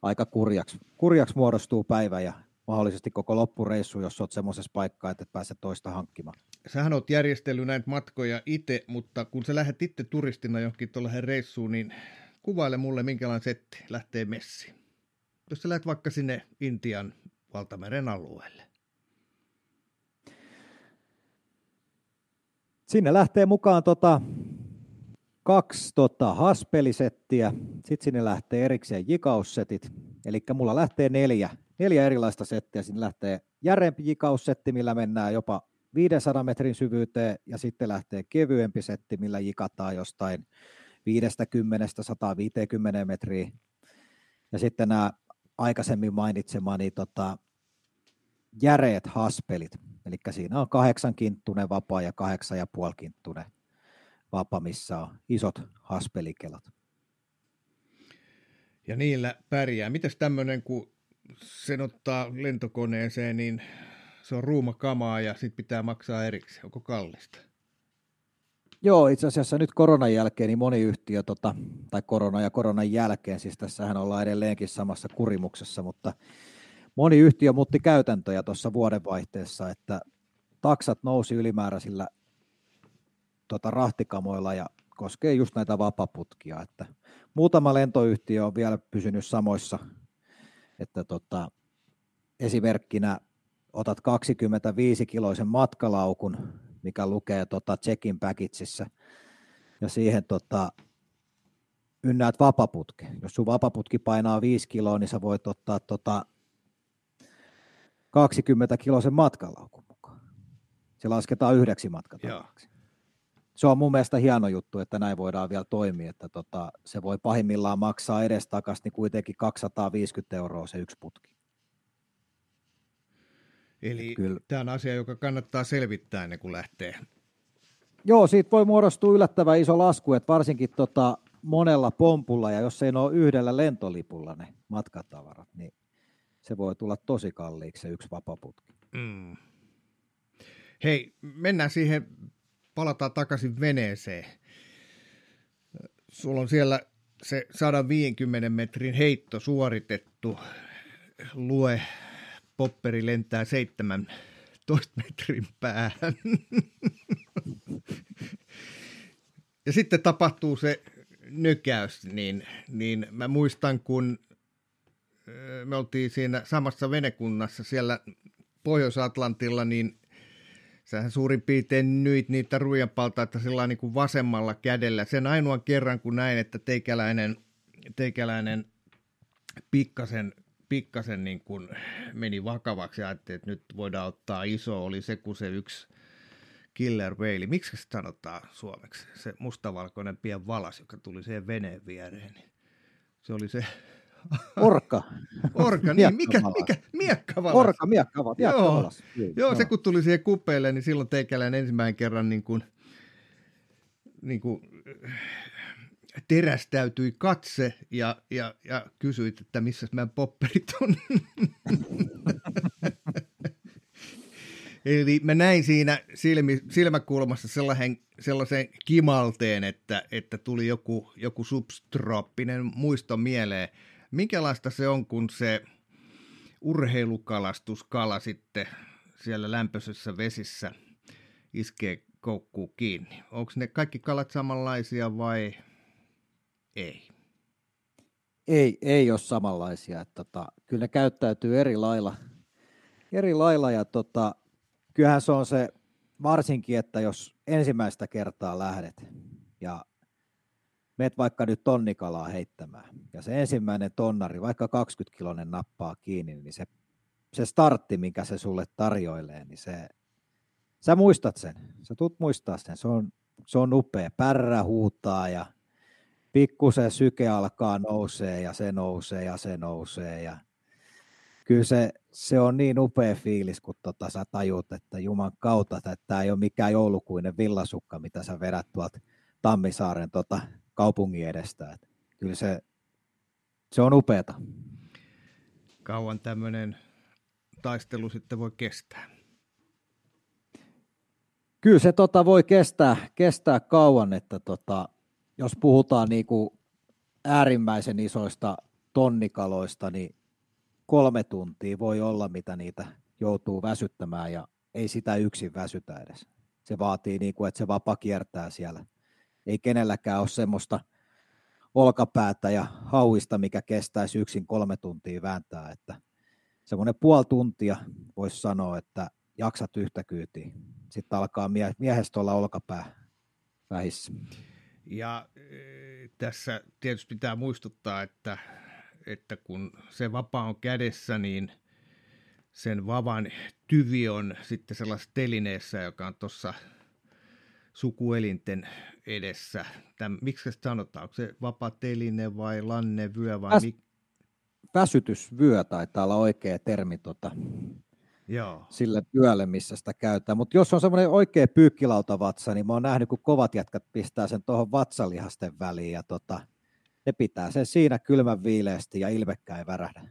aika kurjaksi, kurjaksi muodostuu päivä ja mahdollisesti koko loppureissu, jos olet semmoisessa paikkaa, että et pääse toista hankkimaan. Sähän olet järjestellyt näitä matkoja itse, mutta kun sä lähdet itse turistina johonkin tuollaisen reissuun, niin kuvaile mulle, minkälainen setti lähtee messiin. Jos sä lähdet vaikka sinne Intian valtameren alueelle. Sinne lähtee mukaan tota, kaksi tota, haspelisettiä, sitten sinne lähtee erikseen jikaussetit, eli mulla lähtee neljä, neljä erilaista settiä. Sinne lähtee järempi jikaussetti, millä mennään jopa 500 metrin syvyyteen, ja sitten lähtee kevyempi setti, millä jikataan jostain 50-150 metriä. Ja sitten nämä aikaisemmin mainitsemani tota, järeet haspelit, eli siinä on kahdeksan kinttunen vapaa ja kahdeksan ja puoli kinttunen vapa, missä on isot haspelikelat. Ja niillä pärjää. Mitäs tämmöinen, kun sen ottaa lentokoneeseen, niin se on ruuma kamaa ja sitten pitää maksaa erikseen. Onko kallista? Joo, itse asiassa nyt koronan jälkeen niin moni yhtiö, tota, tai korona ja koronan jälkeen, siis tässähän ollaan edelleenkin samassa kurimuksessa, mutta moni yhtiö muutti käytäntöjä tuossa vuodenvaihteessa, että taksat nousi ylimääräisillä tota, rahtikamoilla ja koskee just näitä vapaputkia. Että muutama lentoyhtiö on vielä pysynyt samoissa, että tota, esimerkkinä otat 25-kiloisen matkalaukun, mikä lukee tota check-in packageissa, ja siihen tota, ynnäät vapaputke. Jos sun vapaputki painaa 5 kiloa, niin sä voit ottaa tota 20 kiloisen matkalaukun mukaan. Se lasketaan yhdeksi matkatavaksi se on mun mielestä hieno juttu, että näin voidaan vielä toimia, että tota, se voi pahimmillaan maksaa edestakaisin niin kuitenkin 250 euroa se yksi putki. Eli kyllä. tämä on asia, joka kannattaa selvittää ennen kuin lähtee. Joo, siitä voi muodostua yllättävän iso lasku, että varsinkin tota monella pompulla ja jos ei ole yhdellä lentolipulla ne matkatavarat, niin se voi tulla tosi kalliiksi se yksi vapaputki. Mm. Hei, mennään siihen palataan takaisin veneeseen. Sulla on siellä se 150 metrin heitto suoritettu. Lue, popperi lentää 17 metrin päähän. ja sitten tapahtuu se nykäys, niin, niin mä muistan, kun me oltiin siinä samassa venekunnassa siellä Pohjois-Atlantilla, niin sähän suurin piirtein nyt niitä ruijanpaltaita sillä niin kuin vasemmalla kädellä. Sen ainoan kerran, kun näin, että teikäläinen, teikäläinen pikkasen, pikkasen niin kuin meni vakavaksi ja että nyt voidaan ottaa iso, oli se, kun se yksi killer whale, miksi se sanotaan suomeksi, se mustavalkoinen pien valas, joka tuli siihen veneen viereen, niin se oli se Orka. Orka, niin mikä, mikä, miekkavalas. Orka, miekkavalas, Joo, niin, joo, se kun tuli siihen kupeille, niin silloin teikälään ensimmäinen kerran niin kuin, niin kuin, terästäytyi katse ja, ja, ja kysyit, että missä meidän popperit on. Eli mä näin siinä silmi, silmäkulmassa sellaisen, sellaisen kimalteen, että, että tuli joku, joku substrooppinen muisto mieleen. Minkälaista se on, kun se urheilukalastuskala sitten siellä lämpöisessä vesissä iskee koukkuu kiinni? Onko ne kaikki kalat samanlaisia vai ei? Ei, ei ole samanlaisia. Tota, kyllä ne käyttäytyy eri lailla, eri lailla ja tota, kyllähän se on se varsinkin, että jos ensimmäistä kertaa lähdet ja meet vaikka nyt tonnikalaa heittämään, ja se ensimmäinen tonnari, vaikka 20 kilonen nappaa kiinni, niin se, se startti, mikä se sulle tarjoilee, niin se, sä muistat sen, sä tulet muistaa sen, se on, se on upea, pärrä huutaa ja pikkusen syke alkaa nousee ja se nousee ja se nousee ja kyllä se, se on niin upea fiilis, kun tota sä tajut, että Juman kautta, että tämä ei ole mikään joulukuinen villasukka, mitä sä vedät tuolta Tammisaaren tota kaupungin edestä. Että kyllä se, se on upeata. Kauan tämmöinen taistelu sitten voi kestää? Kyllä se tota voi kestää, kestää kauan, että tota, jos puhutaan niinku äärimmäisen isoista tonnikaloista, niin kolme tuntia voi olla, mitä niitä joutuu väsyttämään ja ei sitä yksin väsytä edes. Se vaatii, niin kuin, että se vapa kiertää siellä ei kenelläkään ole semmoista olkapäätä ja hauista, mikä kestäisi yksin kolme tuntia vääntää, että semmoinen puoli tuntia voisi sanoa, että jaksat yhtä kyytiä. sitten alkaa mie- miehestä olla olkapää vähissä. Ja e, tässä tietysti pitää muistuttaa, että, että kun se vapaa on kädessä, niin sen vavan tyvi on sitten sellaisessa telineessä, joka on tuossa sukuelinten edessä. Täm, miksi se sanotaan? Onko se vapaa teline vai lannevyö vai Väs, mik... Väsytysvyö taitaa olla oikea termi tota, Joo. sille työlle, missä sitä käytetään. Mutta jos on semmoinen oikea pyykkilautavatsa, niin mä oon nähnyt, kun kovat jätkät pistää sen tuohon vatsalihasten väliin ja tota, ne pitää sen siinä kylmän viileästi ja ilmekkä ei värähdä.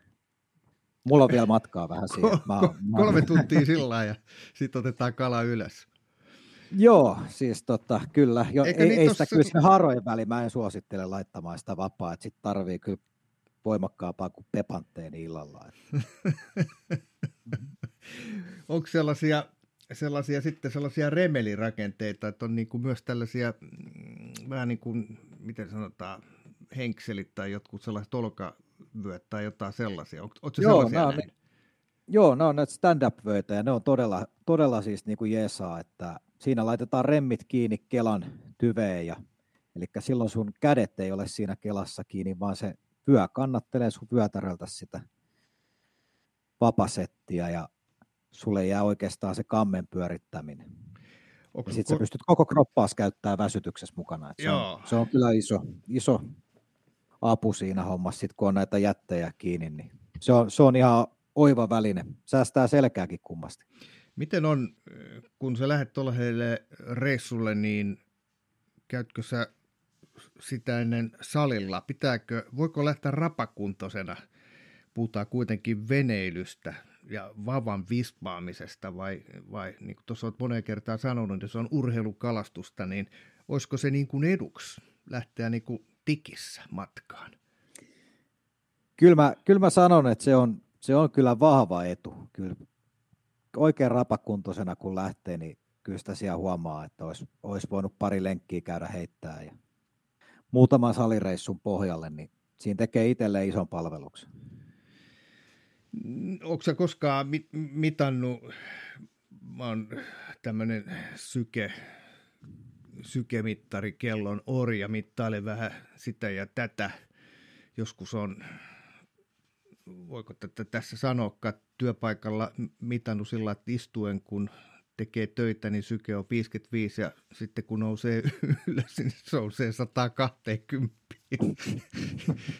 Mulla on vielä matkaa vähän siihen. Mä, mä... Kolme tuntia sillä ja sitten otetaan kala ylös. Joo, siis tota, kyllä. Jo, ei, niin ei sitä kyllä se harojen väliin, mä en suosittele laittamaan sitä vapaa, että sitten tarvii kyllä voimakkaampaa kuin pepantteen illalla. Onko sellaisia, sellaisia sitten sellaisia remelirakenteita, että on niin kuin myös tällaisia mm, vähän niin kuin, miten sanotaan, henkselit tai jotkut sellaiset olkavyöt tai jotain sellaisia. Oletko Joo, sellaisia näin? Joo, ne on näitä stand-up-vöitä ja ne on todella, todella siis niin kuin jesaa, että siinä laitetaan remmit kiinni Kelan tyveen ja eli silloin sun kädet ei ole siinä Kelassa kiinni, vaan se vyö kannattelee sun vyötäröltä sitä vapasettia ja sulle jää oikeastaan se kammen pyörittäminen. Okay, sitten sä pystyt koko kroppaas käyttää väsytyksessä mukana. se, on, se on kyllä iso, iso apu siinä hommassa, sit kun on näitä jättejä kiinni. Niin se, on, se on ihan oiva väline. Säästää selkääkin kummasti. Miten on, kun sä lähdet tuollaiselle reissulle, niin käytkö sä sitä ennen salilla? Pitääkö, voiko lähteä rapakuntoisena? Puhutaan kuitenkin veneilystä ja vavan vispaamisesta vai, vai niin kuin tuossa olet moneen kertaan sanonut, se on urheilukalastusta, niin olisiko se niin kuin eduksi lähteä niin kuin tikissä matkaan? Kyllä mä, kyllä mä sanon, että se on, se on kyllä vahva etu. Kyllä oikein rapakuntoisena kun lähtee, niin kyllä sitä siellä huomaa, että olisi, olisi voinut pari lenkkiä käydä heittää ja muutaman salireissun pohjalle, niin siinä tekee itselleen ison palveluksen. Onko sä koskaan mit, mitannut, mä oon tämmöinen syke, sykemittari, kellon orja, mittailen vähän sitä ja tätä. Joskus on, voiko tätä tässä sanoa, työpaikalla mitannut sillä että istuen, kun tekee töitä, niin syke on 55 ja sitten kun nousee ylös, niin se nousee 120.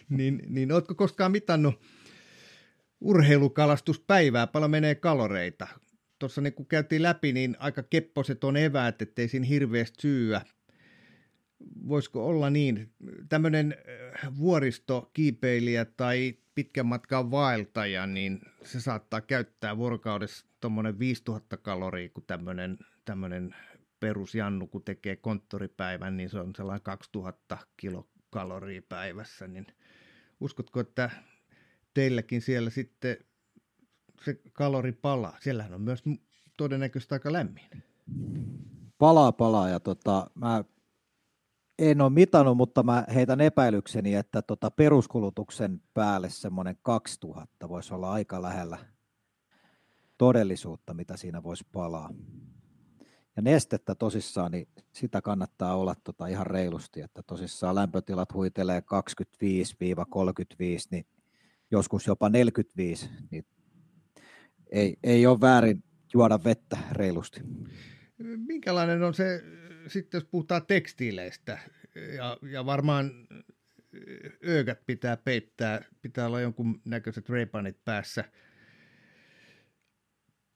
niin, niin ootko koskaan mitannut urheilukalastuspäivää, paljon menee kaloreita. Tuossa niin kun käytiin läpi, niin aika kepposet on eväät, ettei siinä hirveästi syyä. Voisiko olla niin, tämmöinen vuoristokiipeilijä tai pitkän matkan vaeltaja, niin se saattaa käyttää vuorokaudessa tuommoinen 5000 kaloria, kun tämmöinen, tämmöinen perusjannu, kun tekee konttoripäivän, niin se on sellainen 2000 kilokaloria päivässä, niin uskotko, että teilläkin siellä sitten se kalori palaa. Siellähän on myös todennäköisesti aika lämmin. Palaa, palaa. Ja tota, mä en ole mitannut, mutta mä heitän epäilykseni, että tota peruskulutuksen päälle semmoinen 2000 voisi olla aika lähellä todellisuutta, mitä siinä voisi palaa. Ja nestettä tosissaan, niin sitä kannattaa olla tota ihan reilusti, että tosissaan lämpötilat huitelee 25-35, niin joskus jopa 45, niin ei, ei ole väärin juoda vettä reilusti. Minkälainen on se, sitten jos puhutaan tekstiileistä, ja, ja varmaan öökät pitää peittää, pitää olla jonkun näköiset reipanit päässä.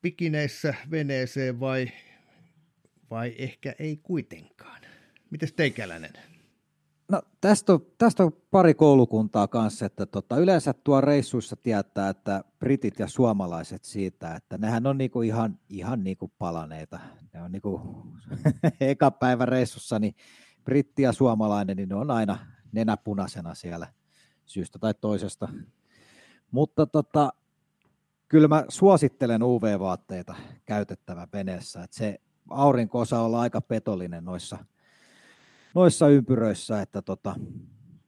Pikineissä veneeseen vai, vai ehkä ei kuitenkaan? Mites teikäläinen? No, tästä, on, tästä on pari koulukuntaa kanssa, että tota, yleensä tuo reissuissa tietää, että britit ja suomalaiset siitä, että nehän on niinku ihan, ihan niinku palaneita. Ne on niinku, eka päivä reissussa, niin britti ja suomalainen, niin ne on aina nenäpunaisena siellä syystä tai toisesta. Mutta tota, kyllä mä suosittelen UV-vaatteita käytettävä veneessä, että se aurinko osaa olla aika petollinen noissa – noissa ympyröissä, että tota,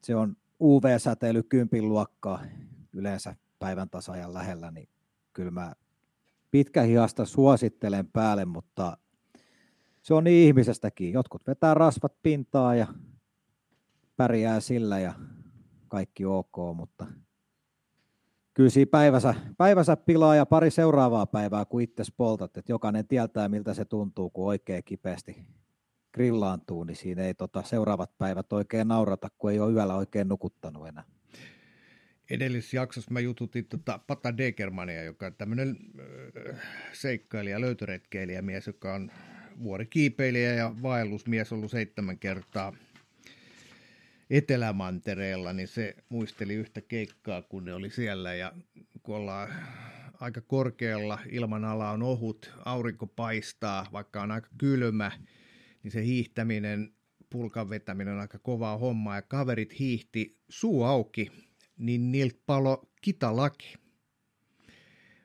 se on UV-säteily kympin luokkaa yleensä päivän tasajan lähellä, niin kyllä mä pitkähiasta suosittelen päälle, mutta se on niin ihmisestäkin. Jotkut vetää rasvat pintaa ja pärjää sillä ja kaikki ok, mutta kyllä siinä päivänsä, päivänsä pilaa ja pari seuraavaa päivää, kun itse poltat, että jokainen tietää, miltä se tuntuu, kun oikein kipeästi grillaantuu, niin siinä ei tota, seuraavat päivät oikein naurata, kun ei ole yöllä oikein nukuttanut enää. Edellisessä jaksossa mä jututin tota Pata Degermania, joka on tämmöinen äh, seikkailija, mies, joka on vuorikiipeilijä ja vaellusmies ollut seitsemän kertaa Etelämantereella, niin se muisteli yhtä keikkaa, kun ne oli siellä ja kun ollaan aika korkealla, ilmanala on ohut, aurinko paistaa, vaikka on aika kylmä, niin se hiihtäminen, pulkan vetäminen on aika kovaa hommaa ja kaverit hiihti suu auki, niin niiltä palo kitalaki.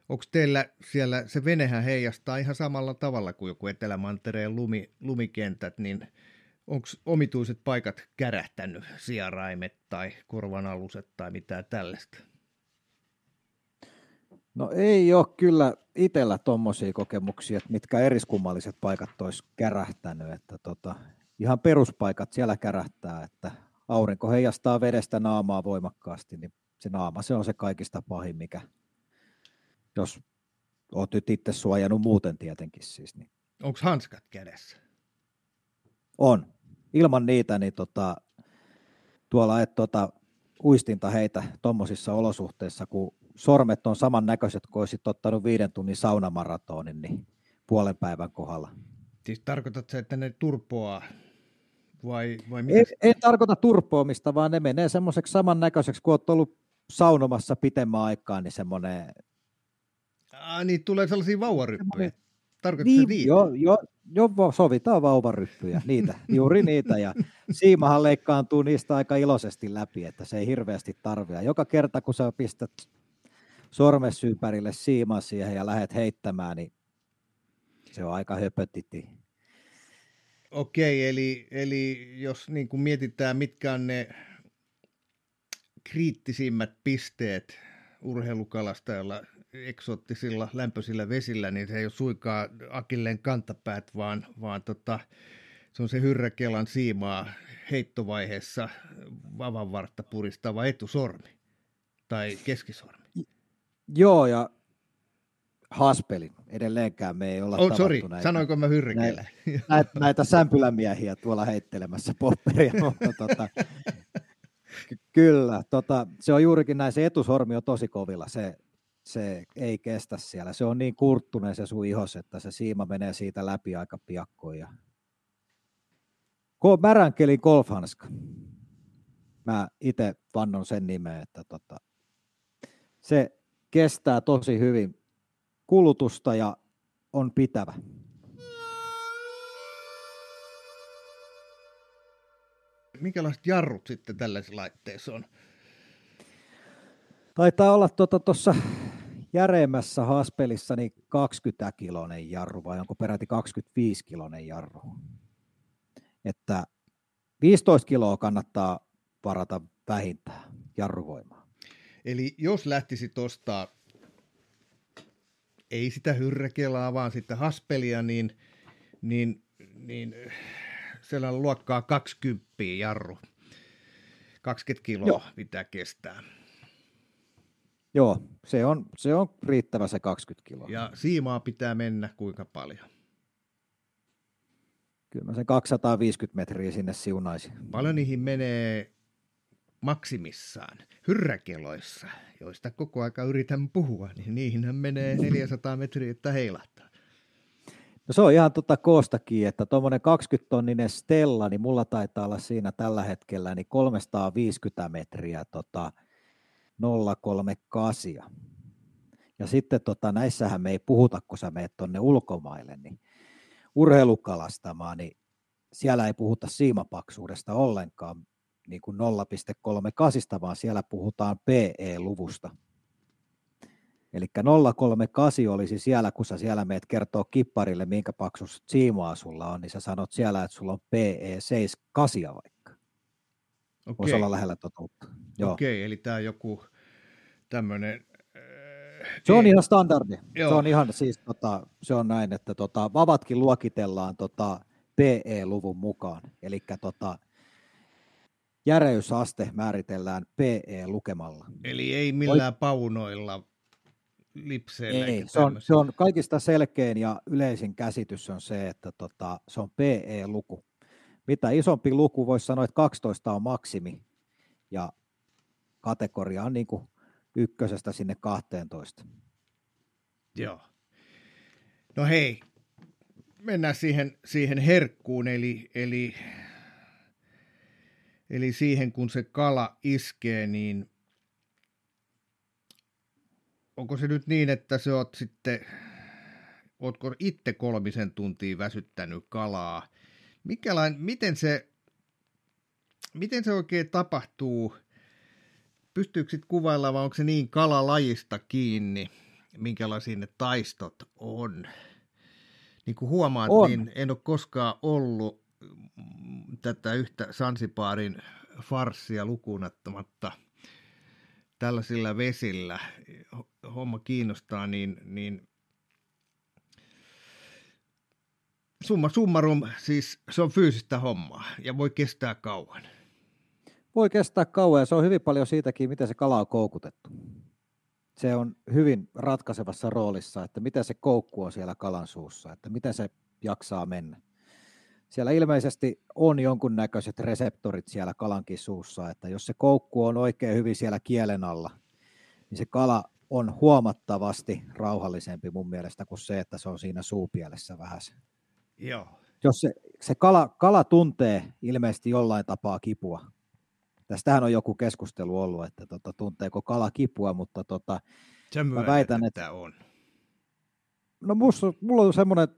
Onko teillä siellä, se venehän heijastaa ihan samalla tavalla kuin joku Etelämantereen lumi, lumikentät, niin onko omituiset paikat kärähtänyt, sijaraimet tai korvanaluset tai mitään tällaista? No ei ole kyllä itsellä tuommoisia kokemuksia, että mitkä eriskummalliset paikat olisi kärähtänyt. Että tota, ihan peruspaikat siellä kärähtää, että aurinko heijastaa vedestä naamaa voimakkaasti, niin se naama se on se kaikista pahin, mikä jos olet nyt itse suojannut muuten tietenkin siis. Niin. Onko hanskat kädessä? On. Ilman niitä, niin tota, tuolla et tota, uistinta heitä tuommoisissa olosuhteissa, kun sormet on samannäköiset kuin olisit ottanut viiden tunnin saunamaratonin, niin puolen päivän kohdalla. Siis tarkoitatko että ne turpoaa vai, vai mitä? Ei, ei tarkoita turpoamista, vaan ne menee semmoiseksi samannäköiseksi, kun olet ollut saunomassa pitemmän aikaa, niin semmoinen... Ah, niin tulee sellaisia vauvaryppyjä. Tarkoitatko niin, niitä? Joo, jo, jo, sovitaan vauvaryppyjä, niitä, juuri niitä. Ja siimahan leikkaantuu niistä aika iloisesti läpi, että se ei hirveästi tarvitse. Joka kerta, kun sä pistät sormes ympärille siimaa siihen ja lähdet heittämään, niin se on aika höpötiti. Okei, eli, eli jos niin kuin mietitään, mitkä on ne kriittisimmät pisteet urheilukalastajalla eksoottisilla lämpöisillä vesillä, niin se ei ole suinkaan akilleen kantapäät, vaan, vaan tota, se on se hyrräkelan siimaa heittovaiheessa vavanvartta puristava etusormi tai keskisormi. Joo, ja Haspeli. Edelleenkään me ei olla oh, sorry, näitä, sanoinko mä hyrrikellä? Näitä, näitä sämpylämiehiä tuolla heittelemässä popperia. mutta, tota, kyllä, tota, se on juurikin näin, se etusormi on tosi kovilla, se, se ei kestä siellä. Se on niin kurttuneen se sun ihos, että se siima menee siitä läpi aika piakkoin. Ja... Märänkelin golfhanska. Mä itse vannon sen nimeä, että tota, se kestää tosi hyvin kulutusta ja on pitävä. Minkälaiset jarrut sitten tällaisessa laitteessa on? Taitaa olla tuossa tota, järeemmässä haspelissa niin 20 kilonen jarru vai onko peräti 25 kilonen jarru. Että 15 kiloa kannattaa varata vähintään jarruvoimaa. Eli jos lähtisi tuosta ei sitä hyrräkelaa, vaan sitä haspelia, niin, niin, niin siellä on luokkaa 20 jarru. 20 kiloa Joo. pitää kestää. Joo, se on, se on riittävä se 20 kiloa. Ja siimaa pitää mennä kuinka paljon? Kyllä mä sen 250 metriä sinne siunaisin. Paljon niihin menee maksimissaan hyrräkeloissa, joista koko aika yritän puhua, niin niihin menee 400 metriä, että heilahtaa. No se on ihan tuota koostakin, että tuommoinen 20-tonninen Stella, niin mulla taitaa olla siinä tällä hetkellä niin 350 metriä tota 038. Ja sitten tota, näissähän me ei puhuta, kun sä meet tuonne ulkomaille, niin urheilukalastamaan, niin siellä ei puhuta siimapaksuudesta ollenkaan niin kuin 0,38, vaan siellä puhutaan PE-luvusta. Eli 038 olisi siellä, kun sä siellä meet kertoo kipparille, minkä paksus siimoa sulla on, niin sä sanot siellä, että sulla on PE 78 vaikka. Okei. Voisi olla lähellä totuutta. Joo. Okei, eli tämä joku tämmöinen... Äh, se on ihan standardi. Joo. Se on ihan siis, tota, se on näin, että tota, vavatkin luokitellaan tota, PE-luvun mukaan. Eli tota, järeysaste määritellään PE-lukemalla. Eli ei millään Oik- paunoilla, lipseillä. Ei, se on, se on kaikista selkein ja yleisin käsitys on se, että tota, se on PE-luku. Mitä isompi luku, voisi sanoa, että 12 on maksimi ja kategoria on niin kuin ykkösestä sinne 12. Joo. No hei, mennään siihen, siihen herkkuun, eli, eli, eli siihen kun se kala iskee, niin onko se nyt niin, että se oot sitten, ootko itse kolmisen tuntia väsyttänyt kalaa? Mikälain, miten se, miten se oikein tapahtuu? Pystyykö sitten kuvailla, vai onko se niin kalalajista kiinni, minkälaisia ne taistot on? Niin kuin huomaat, on. niin en ole koskaan ollut tätä yhtä Sansipaarin farssia lukuunottamatta tällaisilla vesillä. Homma kiinnostaa, niin, niin summa summarum, siis se on fyysistä hommaa ja voi kestää kauan. Voi kestää kauan ja se on hyvin paljon siitäkin, miten se kala on koukutettu se on hyvin ratkaisevassa roolissa, että miten se koukku on siellä kalan suussa, että miten se jaksaa mennä. Siellä ilmeisesti on jonkunnäköiset reseptorit siellä kalankin suussa, että jos se koukku on oikein hyvin siellä kielen alla, niin se kala on huomattavasti rauhallisempi mun mielestä kuin se, että se on siinä suupielessä vähän. Joo. Jos se, se kala, kala tuntee ilmeisesti jollain tapaa kipua, Tästähän on joku keskustelu ollut, että tota, tunteeko kala kipua, mutta tota, mä väitän, että on. No musta, mulla on semmoinen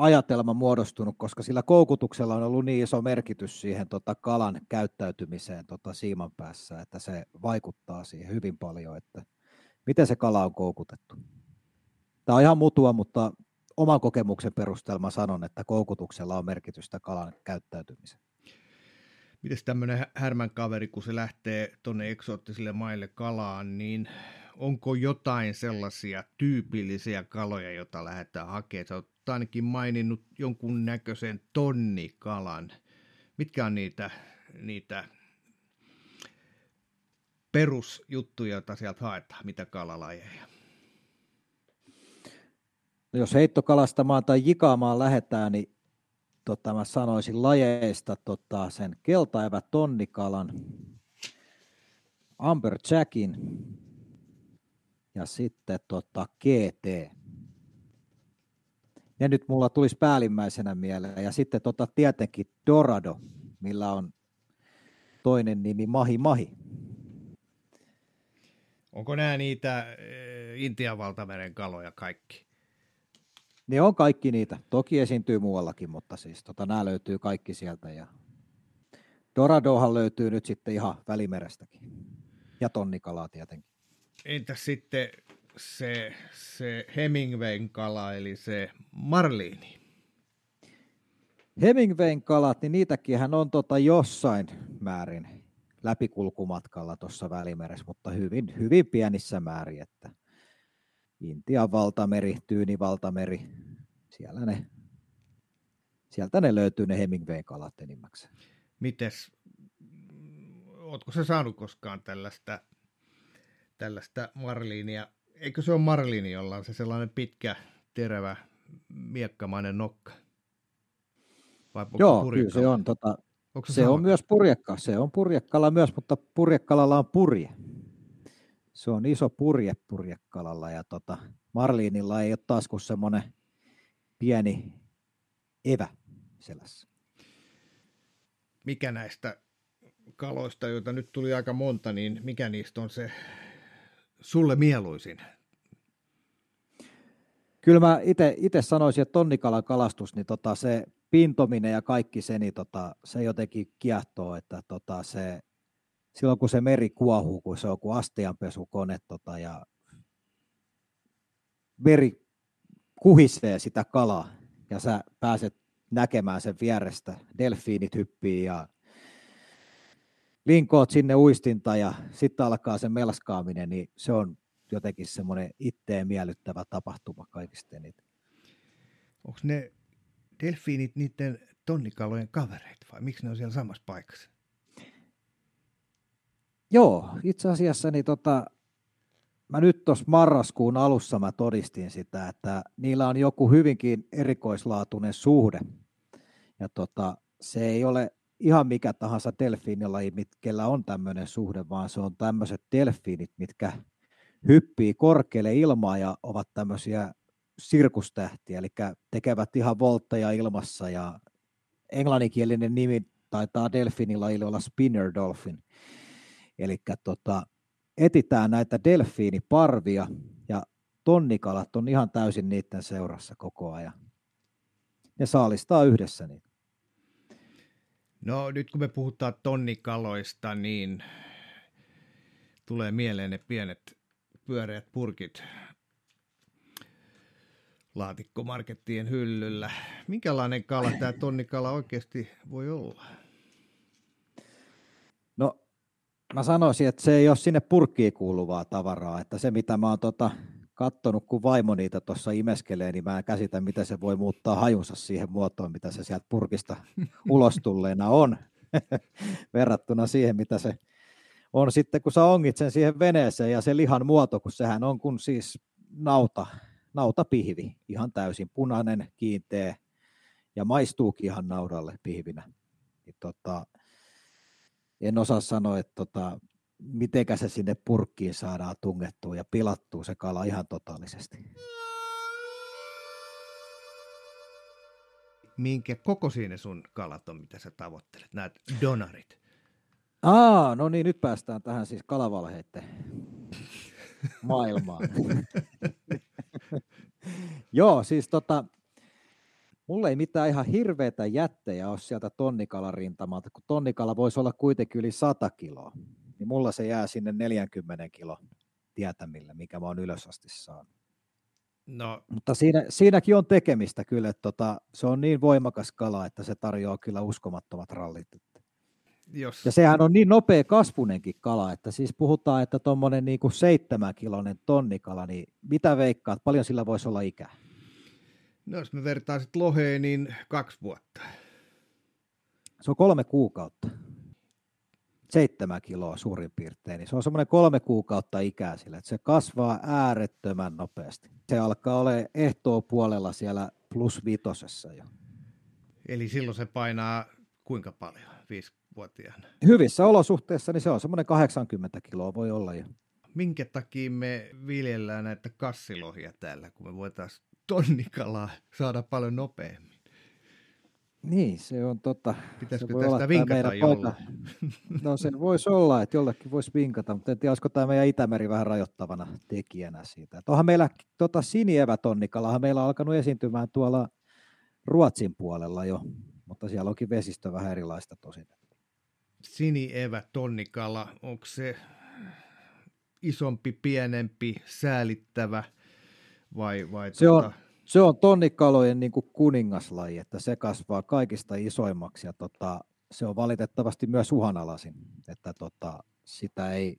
ajatelma muodostunut, koska sillä koukutuksella on ollut niin iso merkitys siihen tota, kalan käyttäytymiseen tota, siiman päässä, että se vaikuttaa siihen hyvin paljon, että miten se kala on koukutettu. Tämä on ihan mutua, mutta oman kokemuksen perusteella sanon, että koukutuksella on merkitystä kalan käyttäytymiseen. Miten tämmöinen härmän kaveri, kun se lähtee tuonne eksoottisille maille kalaan, niin onko jotain sellaisia tyypillisiä kaloja, joita lähdetään hakemaan? Sä oot ainakin maininnut jonkun näköisen tonnikalan. Mitkä on niitä, niitä perusjuttuja, joita sieltä haetaan, mitä kalalajeja? No jos heittokalastamaan tai jikaamaan lähdetään, niin tota, mä sanoisin lajeista tota, sen keltaevä tonnikalan, amberjackin ja sitten tota, GT. Ja nyt mulla tulisi päällimmäisenä mieleen. Ja sitten tota, tietenkin Dorado, millä on toinen nimi Mahi Mahi. Onko nämä niitä eh, Intian valtameren kaloja kaikki? Ne on kaikki niitä. Toki esiintyy muuallakin, mutta siis tota, nämä löytyy kaikki sieltä. Ja Doradohan löytyy nyt sitten ihan välimerestäkin. Ja tonnikalaa tietenkin. Entä sitten se, se Hemingwayn kala, eli se marliini? Hemingwayn kalat, niin niitäkin hän on tota jossain määrin läpikulkumatkalla tuossa välimeressä, mutta hyvin, hyvin pienissä määrin, että Intian valtameri, Tyyni valtameri, siellä ne, sieltä ne löytyy ne Hemingwayn kalat enimmäkseen. Mites, ootko se saanut koskaan tällaista, tällaista marliinia? Eikö se ole marliini, jolla on se sellainen pitkä, terävä, miekkamainen nokka? Vai Joo, kyllä se on. Tota, se, se on myös purjekka. Se on purjekkala myös, mutta purjekkalalla on purje. Se on iso purje purjekkalalla ja tota, Marliinilla ei ole taas kuin semmoinen pieni evä selässä. Mikä näistä kaloista, joita nyt tuli aika monta, niin mikä niistä on se sulle mieluisin? Kyllä mä itse sanoisin, että tonnikalan kalastus, niin tota se pintominen ja kaikki se, niin tota, se jotenkin kiehtoo, että tota se silloin kun se meri kuohuu, kun se on kuin astianpesukone tota, ja veri kuhisee sitä kalaa ja sä pääset näkemään sen vierestä. Delfiinit hyppii ja linkoot sinne uistinta ja sitten alkaa se melskaaminen, niin se on jotenkin semmoinen itteen miellyttävä tapahtuma kaikista eniten. Onko ne delfiinit niiden tonnikalojen kavereita vai miksi ne on siellä samassa paikassa? Joo, itse asiassa niin tota, mä nyt tuossa marraskuun alussa mä todistin sitä, että niillä on joku hyvinkin erikoislaatuinen suhde. Ja tota, se ei ole ihan mikä tahansa delfiinilaji, kellä on tämmöinen suhde, vaan se on tämmöiset delfiinit, mitkä hyppii korkealle ilmaa ja ovat tämmöisiä sirkustähtiä, eli tekevät ihan voltteja ilmassa ja englanninkielinen nimi taitaa delfiinilajille olla spinner dolphin. Eli tota, etitään näitä delfiiniparvia ja tonnikalat on ihan täysin niiden seurassa koko ajan. Ne saalistaa yhdessä niitä. No nyt kun me puhutaan tonnikaloista, niin tulee mieleen ne pienet pyöreät purkit laatikkomarkettien hyllyllä. Minkälainen kala tämä tonnikala oikeasti voi olla? No mä sanoisin, että se ei ole sinne purkkiin kuuluvaa tavaraa, että se mitä mä oon tota, kattonut, kun vaimo niitä tuossa imeskelee, niin mä en käsitä, miten se voi muuttaa hajunsa siihen muotoon, mitä se sieltä purkista ulos tulleena on, verrattuna siihen, mitä se on sitten, kun sä ongit sen siihen veneeseen ja se lihan muoto, kun sehän on kun siis nauta, nautapihvi, ihan täysin punainen, kiinteä ja maistuukin ihan naudalle pihvinä. Niin tota, en osaa sanoa, että tota, mitenkä se sinne purkkiin saadaan tungettua ja pilattua se kala ihan totaalisesti. Minkä koko siinä sun kalat on, mitä sä tavoittelet, nämä donarit? Aa, no niin, nyt päästään tähän siis kalavalheiden maailmaan. Joo, siis tota, mulla ei mitään ihan hirveitä jättejä ole sieltä tonnikalan rintamalta, kun tonnikala voisi olla kuitenkin yli 100 kiloa, niin mulla se jää sinne 40 kilo tietämillä, mikä mä oon ylös asti saanut. No. Mutta siinä, siinäkin on tekemistä kyllä, että tota, se on niin voimakas kala, että se tarjoaa kyllä uskomattomat rallit. Jos... Ja sehän on niin nopea kasvunenkin kala, että siis puhutaan, että tuommoinen niin kuin seitsemänkiloinen tonnikala, niin mitä veikkaat, paljon sillä voisi olla ikää? No jos me vertaan sitten loheen, niin kaksi vuotta. Se on kolme kuukautta. Seitsemän kiloa suurin piirtein, niin se on semmoinen kolme kuukautta ikää sillä, että se kasvaa äärettömän nopeasti. Se alkaa olla ehtoa puolella siellä plus vitosessa jo. Eli silloin se painaa kuinka paljon? 5 vuotiaana? Hyvissä olosuhteissa niin se on semmoinen 80 kiloa voi olla jo. Minkä takia me viljellään näitä kassilohia täällä, kun me voitaisiin tonnikalaa saada paljon nopeammin? Niin, se on totta. Pitäisikö se tästä vinkata jollain? No se voisi olla, että jollekin voisi vinkata, mutta en tiedä, olisiko tämä meidän Itämeri vähän rajoittavana tekijänä siitä. Tuohan meillä tota sinievätonnikalahan meillä on alkanut esiintymään tuolla Ruotsin puolella jo, mutta siellä onkin vesistö vähän erilaista tosin sinievä tonnikala, onko se isompi, pienempi, säälittävä vai, vai se, tota... on, se on tonnikalojen niin kuin kuningaslaji, että se kasvaa kaikista isoimmaksi ja tota, se on valitettavasti myös uhanalaisin, että tota, sitä ei,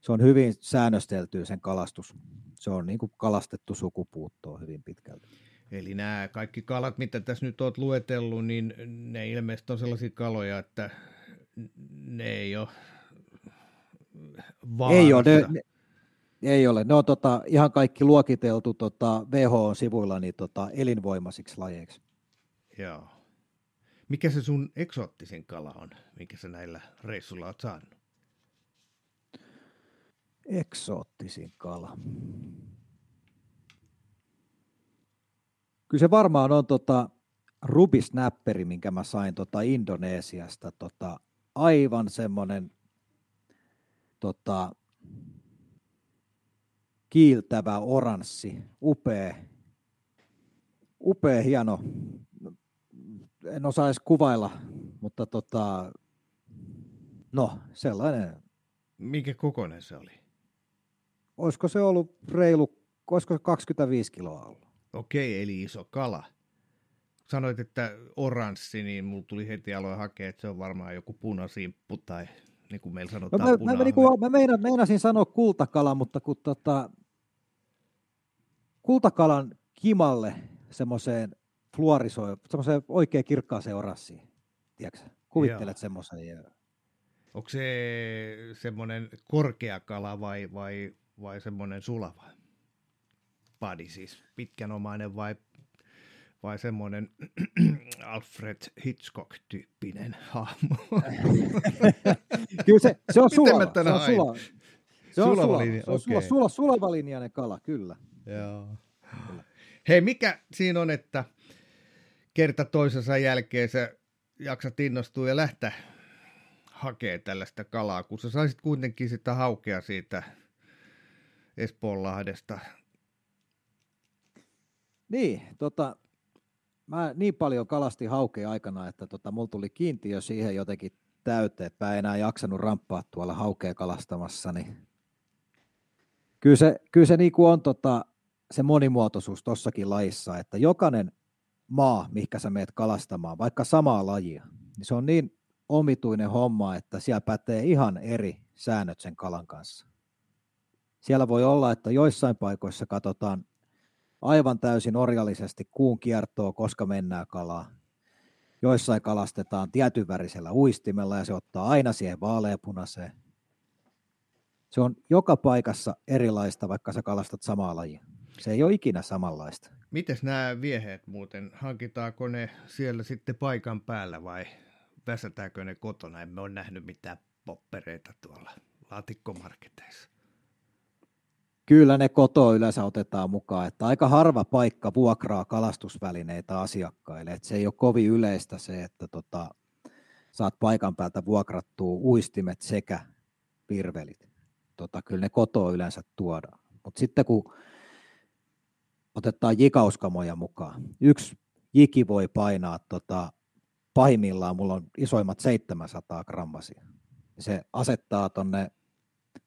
se on hyvin säännöstelty sen kalastus. Se on niin kuin kalastettu sukupuuttoon hyvin pitkälti. Eli nämä kaikki kalat, mitä tässä nyt olet luetellut, niin ne ilmeisesti on sellaisia kaloja, että ne ei ole vaarassa. Ei ole, ne, ne, ei ole. Ne on tota, ihan kaikki luokiteltu tota, WHO-sivuilla niin, tota, elinvoimaisiksi lajeiksi. Joo. Mikä se sun eksoottisin kala on, mikä sä näillä reissulla oot saanut? Eksoottisin kala. Kyllä se varmaan on tota, rubisnäpperi, minkä mä sain tota Indonesiasta tota, aivan semmoinen tota, kiiltävä oranssi, upea, upea, hieno. En osaa edes kuvailla, mutta tota, no sellainen. Mikä kokoinen se oli? Olisiko se ollut reilu, olisiko 25 kiloa ollut? Okei, eli iso kala sanoit, että oranssi, niin mulla tuli heti aloin hakea, että se on varmaan joku punasimppu tai niin kuin meillä sanotaan no, mä, mä, niin kuin, mä meina, meinasin sanoa kultakala, mutta kun tota, kultakalan kimalle semmoiseen fluorisoi, semmoiseen oikein kirkkaaseen orassiin. Tiedätkö? Kuvittelet semmoisen. Ja... Onko se semmoinen korkea kala vai, vai, vai semmoinen sulava? Padi siis, pitkänomainen vai, vai semmoinen Alfred Hitchcock-tyyppinen hahmo? Kyllä se, se on sulava. Se on sulava. Se on sulava, sulava. Se on sulava, sulava, sulava linjainen kala, kyllä. Joo. Hei, mikä siinä on, että kerta toisensa jälkeen sä jaksat innostua ja lähteä hakee tällaista kalaa, kun sä saisit kuitenkin sitä haukea siitä Espoonlahdesta. Niin, tota, mä niin paljon kalasti haukea aikana, että tota, mulla tuli kiintiö siihen jotenkin täyteen, että mä en enää jaksanut ramppaa tuolla haukea kalastamassa, niin kyllä se, kyllä se niin kuin on tota, se monimuotoisuus tossakin lajissa, että jokainen maa, mikä sä meet kalastamaan, vaikka samaa lajia, niin se on niin omituinen homma, että siellä pätee ihan eri säännöt sen kalan kanssa. Siellä voi olla, että joissain paikoissa katsotaan aivan täysin orjallisesti kuun kiertoa, koska mennään kalaa. Joissain kalastetaan tietyn värisellä uistimella ja se ottaa aina siihen vaaleapunaiseen. Se on joka paikassa erilaista, vaikka sä kalastat samaa lajia. Se ei ole ikinä samanlaista. Mites nämä vieheet muuten? Hankitaanko ne siellä sitten paikan päällä vai väsätäänkö ne kotona? Emme ole nähnyt mitään poppereita tuolla laatikkomarketeissa. Kyllä ne koto yleensä otetaan mukaan, että aika harva paikka vuokraa kalastusvälineitä asiakkaille. Että se ei ole kovin yleistä se, että tota, saat paikan päältä vuokrattua uistimet sekä virvelit. Tota, kyllä ne koto yleensä tuodaan. Mutta sitten kun otetaan jikauskamoja mukaan, yksi jiki voi painaa tota, pahimmillaan, mulla on isoimmat 700 grammasia. Se asettaa tonne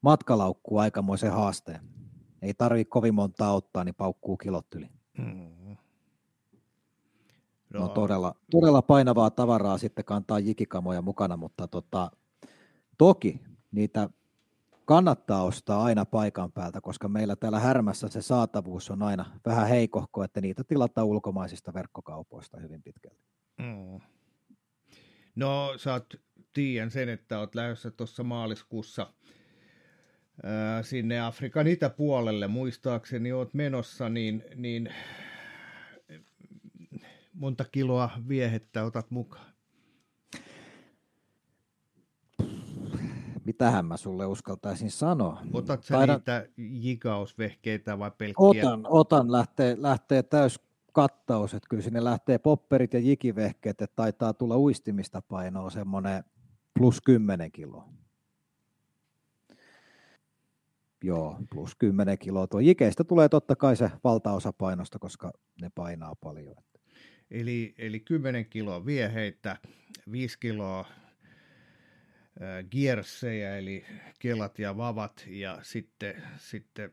matkalaukkuun aikamoisen haasteen. Ei tarvi kovin monta ottaa, niin paukkuu kilot yli. Mm. No. no todella, todella painavaa tavaraa sitten kantaa jikikamoja mukana, mutta tota, toki niitä kannattaa ostaa aina paikan päältä, koska meillä täällä Härmässä se saatavuus on aina vähän heikohko, että niitä tilataan ulkomaisista verkkokaupoista hyvin pitkälti. Mm. No sä oot, tiedän sen, että oot lähdössä tuossa maaliskuussa ää, sinne Afrikan itäpuolelle, muistaakseni oot menossa, niin, niin monta kiloa viehettä otat mukaan? Mitähän mä sulle uskaltaisin sanoa. Otat sä Taidan... niitä jigausvehkeitä vai pelkkiä? Otan, otan lähtee, lähtee täys kattaus, että kyllä sinne lähtee popperit ja jikivehkeet, että taitaa tulla uistimista painoa semmoinen plus 10 kiloa. Joo, plus 10 kiloa. Tuo jikeistä tulee totta kai se valtaosa painosta, koska ne painaa paljon. Eli, eli 10 kiloa vieheitä, 5 kiloa gearsseja, eli kelat ja vavat, ja sitten, sitten,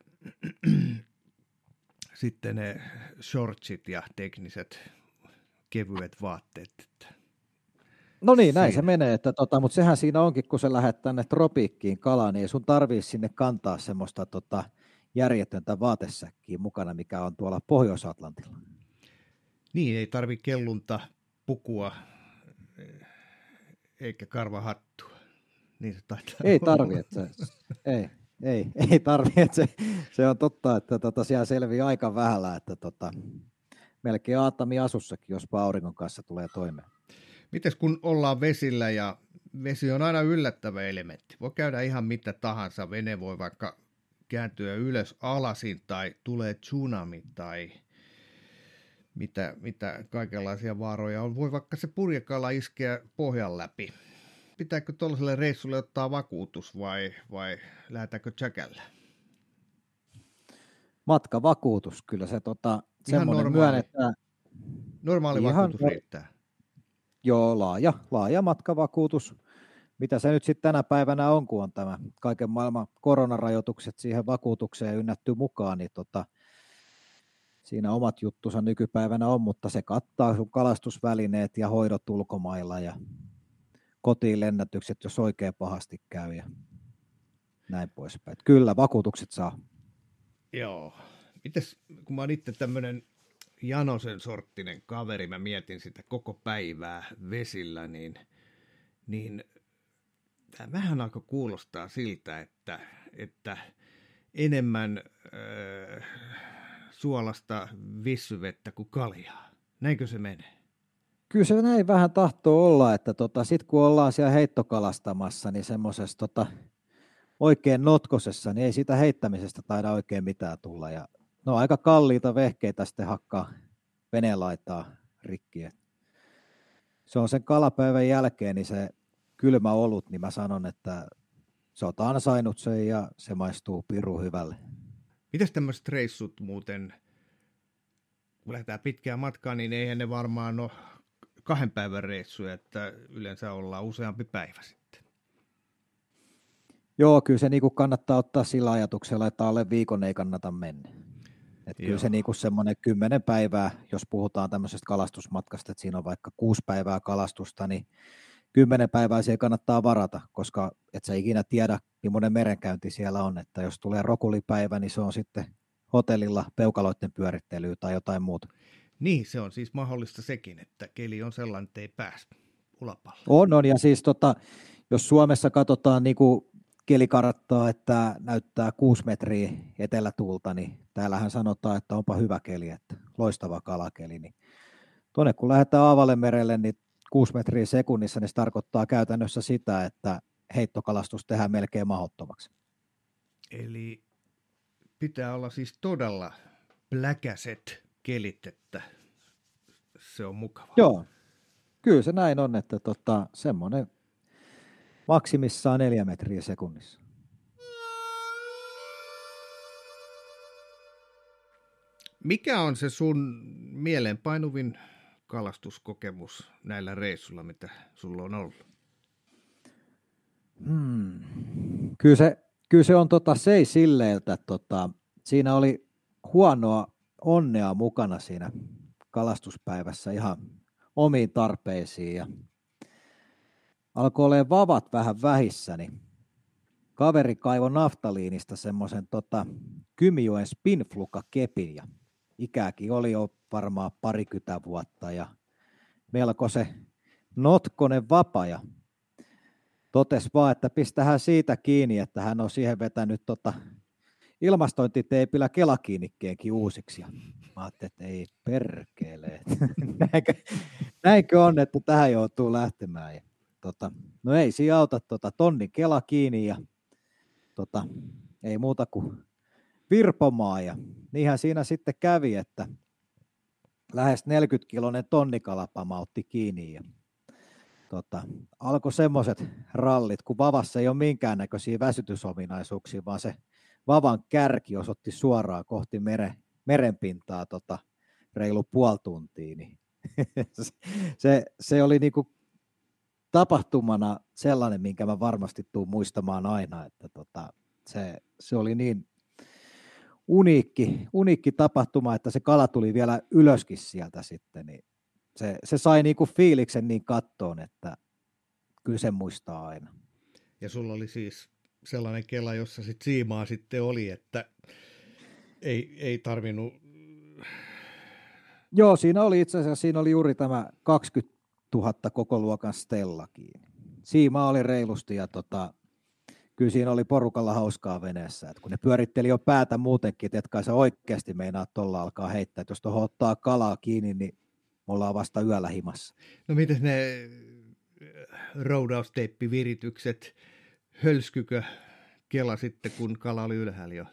sitten ne shortsit ja tekniset kevyet vaatteet. No niin, näin siinä. se menee, että tota, mutta sehän siinä onkin, kun sä lähdet tänne tropiikkiin kalaan, niin sun tarvii sinne kantaa semmoista tota, järjetöntä vaatesäkkiä mukana, mikä on tuolla Pohjois-Atlantilla. Niin, ei tarvi kellunta, pukua eikä karvahattua. Niin se taitaa Ei tarvi, että se, ei, ei, ei tarvi, että se, se on totta, että tota, siellä selviää aika vähällä, että tota, melkein Aatami asussakin, jos auringon kanssa tulee toimeen. Mites kun ollaan vesillä ja vesi on aina yllättävä elementti. Voi käydä ihan mitä tahansa. Vene voi vaikka kääntyä ylös alasin tai tulee tsunami tai mitä, mitä kaikenlaisia vaaroja on. Voi vaikka se purjekala iskeä pohjan läpi pitääkö tuollaiselle reissulle ottaa vakuutus vai, vai lähdetäänkö tsäkällä? Matkavakuutus, kyllä se tota, semmoinen normaali, myönnetään. Normaali ihan, vakuutus riittää. Joo, laaja, laaja matkavakuutus. Mitä se nyt sitten tänä päivänä on, kun on tämä kaiken maailman koronarajoitukset siihen vakuutukseen ynnätty mukaan, niin tota, siinä omat juttusa nykypäivänä on, mutta se kattaa sun kalastusvälineet ja hoidot ulkomailla ja kotiin lennätykset, jos oikein pahasti käy ja näin poispäin. Kyllä, vakuutukset saa. Joo. Mites, kun mä oon itse tämmöinen Janosen sorttinen kaveri, mä mietin sitä koko päivää vesillä, niin, niin tämä vähän alkoi kuulostaa siltä, että, että enemmän äh, suolasta vissyvettä kuin kaljaa. Näinkö se menee? Kyllä se näin vähän tahtoo olla, että tota, sitten kun ollaan siellä heittokalastamassa, niin semmoisessa tota, oikein notkosessa, niin ei siitä heittämisestä taida oikein mitään tulla. Ja no aika kalliita vehkeitä sitten hakkaa veneen laitaa rikki. Se on sen kalapäivän jälkeen, niin se kylmä olut, niin mä sanon, että sä oot ansainnut sen ja se maistuu piru hyvälle. Mitäs tämmöiset reissut muuten, kun lähdetään pitkään matkaan, niin eihän ne varmaan ole kahden päivän reissuja, että yleensä ollaan useampi päivä sitten. Joo, kyllä se niinku kannattaa ottaa sillä ajatuksella, että alle viikon ei kannata mennä. Et kyllä se niinku semmoinen kymmenen päivää, jos puhutaan tämmöisestä kalastusmatkasta, että siinä on vaikka kuusi päivää kalastusta, niin kymmenen päivää siihen kannattaa varata, koska et sä ikinä tiedä, millainen merenkäynti siellä on. Että jos tulee rokulipäivä, niin se on sitten hotellilla peukaloiden pyörittelyä tai jotain muuta. Niin, se on siis mahdollista sekin, että keli on sellainen, että ei pääse ulapalle. On, on. Ja siis tota, jos Suomessa katsotaan niin kuin kelikarttaa, että näyttää 6 metriä etelätuulta, niin täällähän sanotaan, että onpa hyvä keli, että loistava kalakeli. Niin tuonne kun lähdetään Aavalle merelle, niin 6 metriä sekunnissa, niin se tarkoittaa käytännössä sitä, että heittokalastus tehdään melkein mahdottomaksi. Eli pitää olla siis todella pläkäset kelit, että se on mukava. Joo, kyllä se näin on, että tota, semmoinen maksimissaan neljä metriä sekunnissa. Mikä on se sun mieleenpainuvin kalastuskokemus näillä reissuilla, mitä sulla on ollut? Hmm. Kyllä, se, kyllä se on tota, se ei silleeltä, tota, siinä oli huonoa onnea mukana siinä kalastuspäivässä ihan omiin tarpeisiin ja alkoi olemaan vavat vähän vähissä, niin kaveri kaivo naftaliinista semmoisen tota, Kymijoen spinfluka-kepin ja ikääkin oli jo varmaan parikymmentä vuotta ja melko se notkonen vapa ja totesi vaan, että pistähän siitä kiinni, että hän on siihen vetänyt tota ilmastointiteipillä kelakiinnikkeenkin uusiksi. Ja mä ajattelin, että ei perkele. näinkö, näinkö on, että tähän joutuu lähtemään. Ja, tota, no ei siinä auta tota, tonnin kela kiinni ja tota, ei muuta kuin virpomaan. Ja niinhän siinä sitten kävi, että lähes 40-kilonen tonnikalapama otti kiinni. Ja, tota, alkoi semmoiset rallit, kun vavassa ei ole minkäännäköisiä väsytysominaisuuksia, vaan se vavan kärki osoitti suoraan kohti mere, merenpintaa tota, reilu puoli tuntia, niin se, se oli niinku tapahtumana sellainen, minkä mä varmasti tuun muistamaan aina, että tota, se, se oli niin uniikki, uniikki tapahtuma, että se kala tuli vielä ylöskin sieltä sitten, niin se, se sai niinku fiiliksen niin kattoon, että kyllä sen muistaa aina. Ja sulla oli siis sellainen kela, jossa sit siimaa sitten oli, että ei, ei tarvinnut... Joo, siinä oli itse asiassa, siinä oli juuri tämä 20 000 koko luokan Stellakin. Siima oli reilusti ja tota, kyllä siinä oli porukalla hauskaa veneessä. Et kun ne pyöritteli jo päätä muutenkin, että kai sä oikeasti meinaa tuolla alkaa heittää. Et jos tuohon ottaa kalaa kiinni, niin me ollaan vasta yöllä himassa. No miten ne roudausteippiviritykset, hölskykö kela sitten, kun kala oli ylhäällä jo?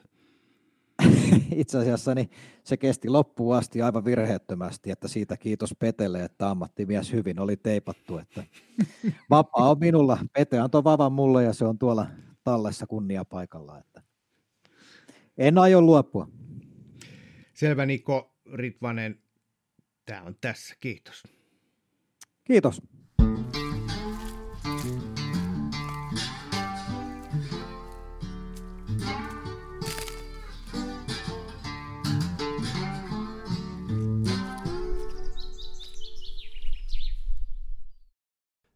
Itse asiassa niin se kesti loppuun asti aivan virheettömästi, että siitä kiitos Petelle, että ammattimies hyvin oli teipattu. Että vapaa on minulla. Pete antoi vavan mulle ja se on tuolla tallessa kunniapaikalla. Että en aio luopua. Selvä Niko Ritvanen, tämä on tässä. Kiitos. Kiitos.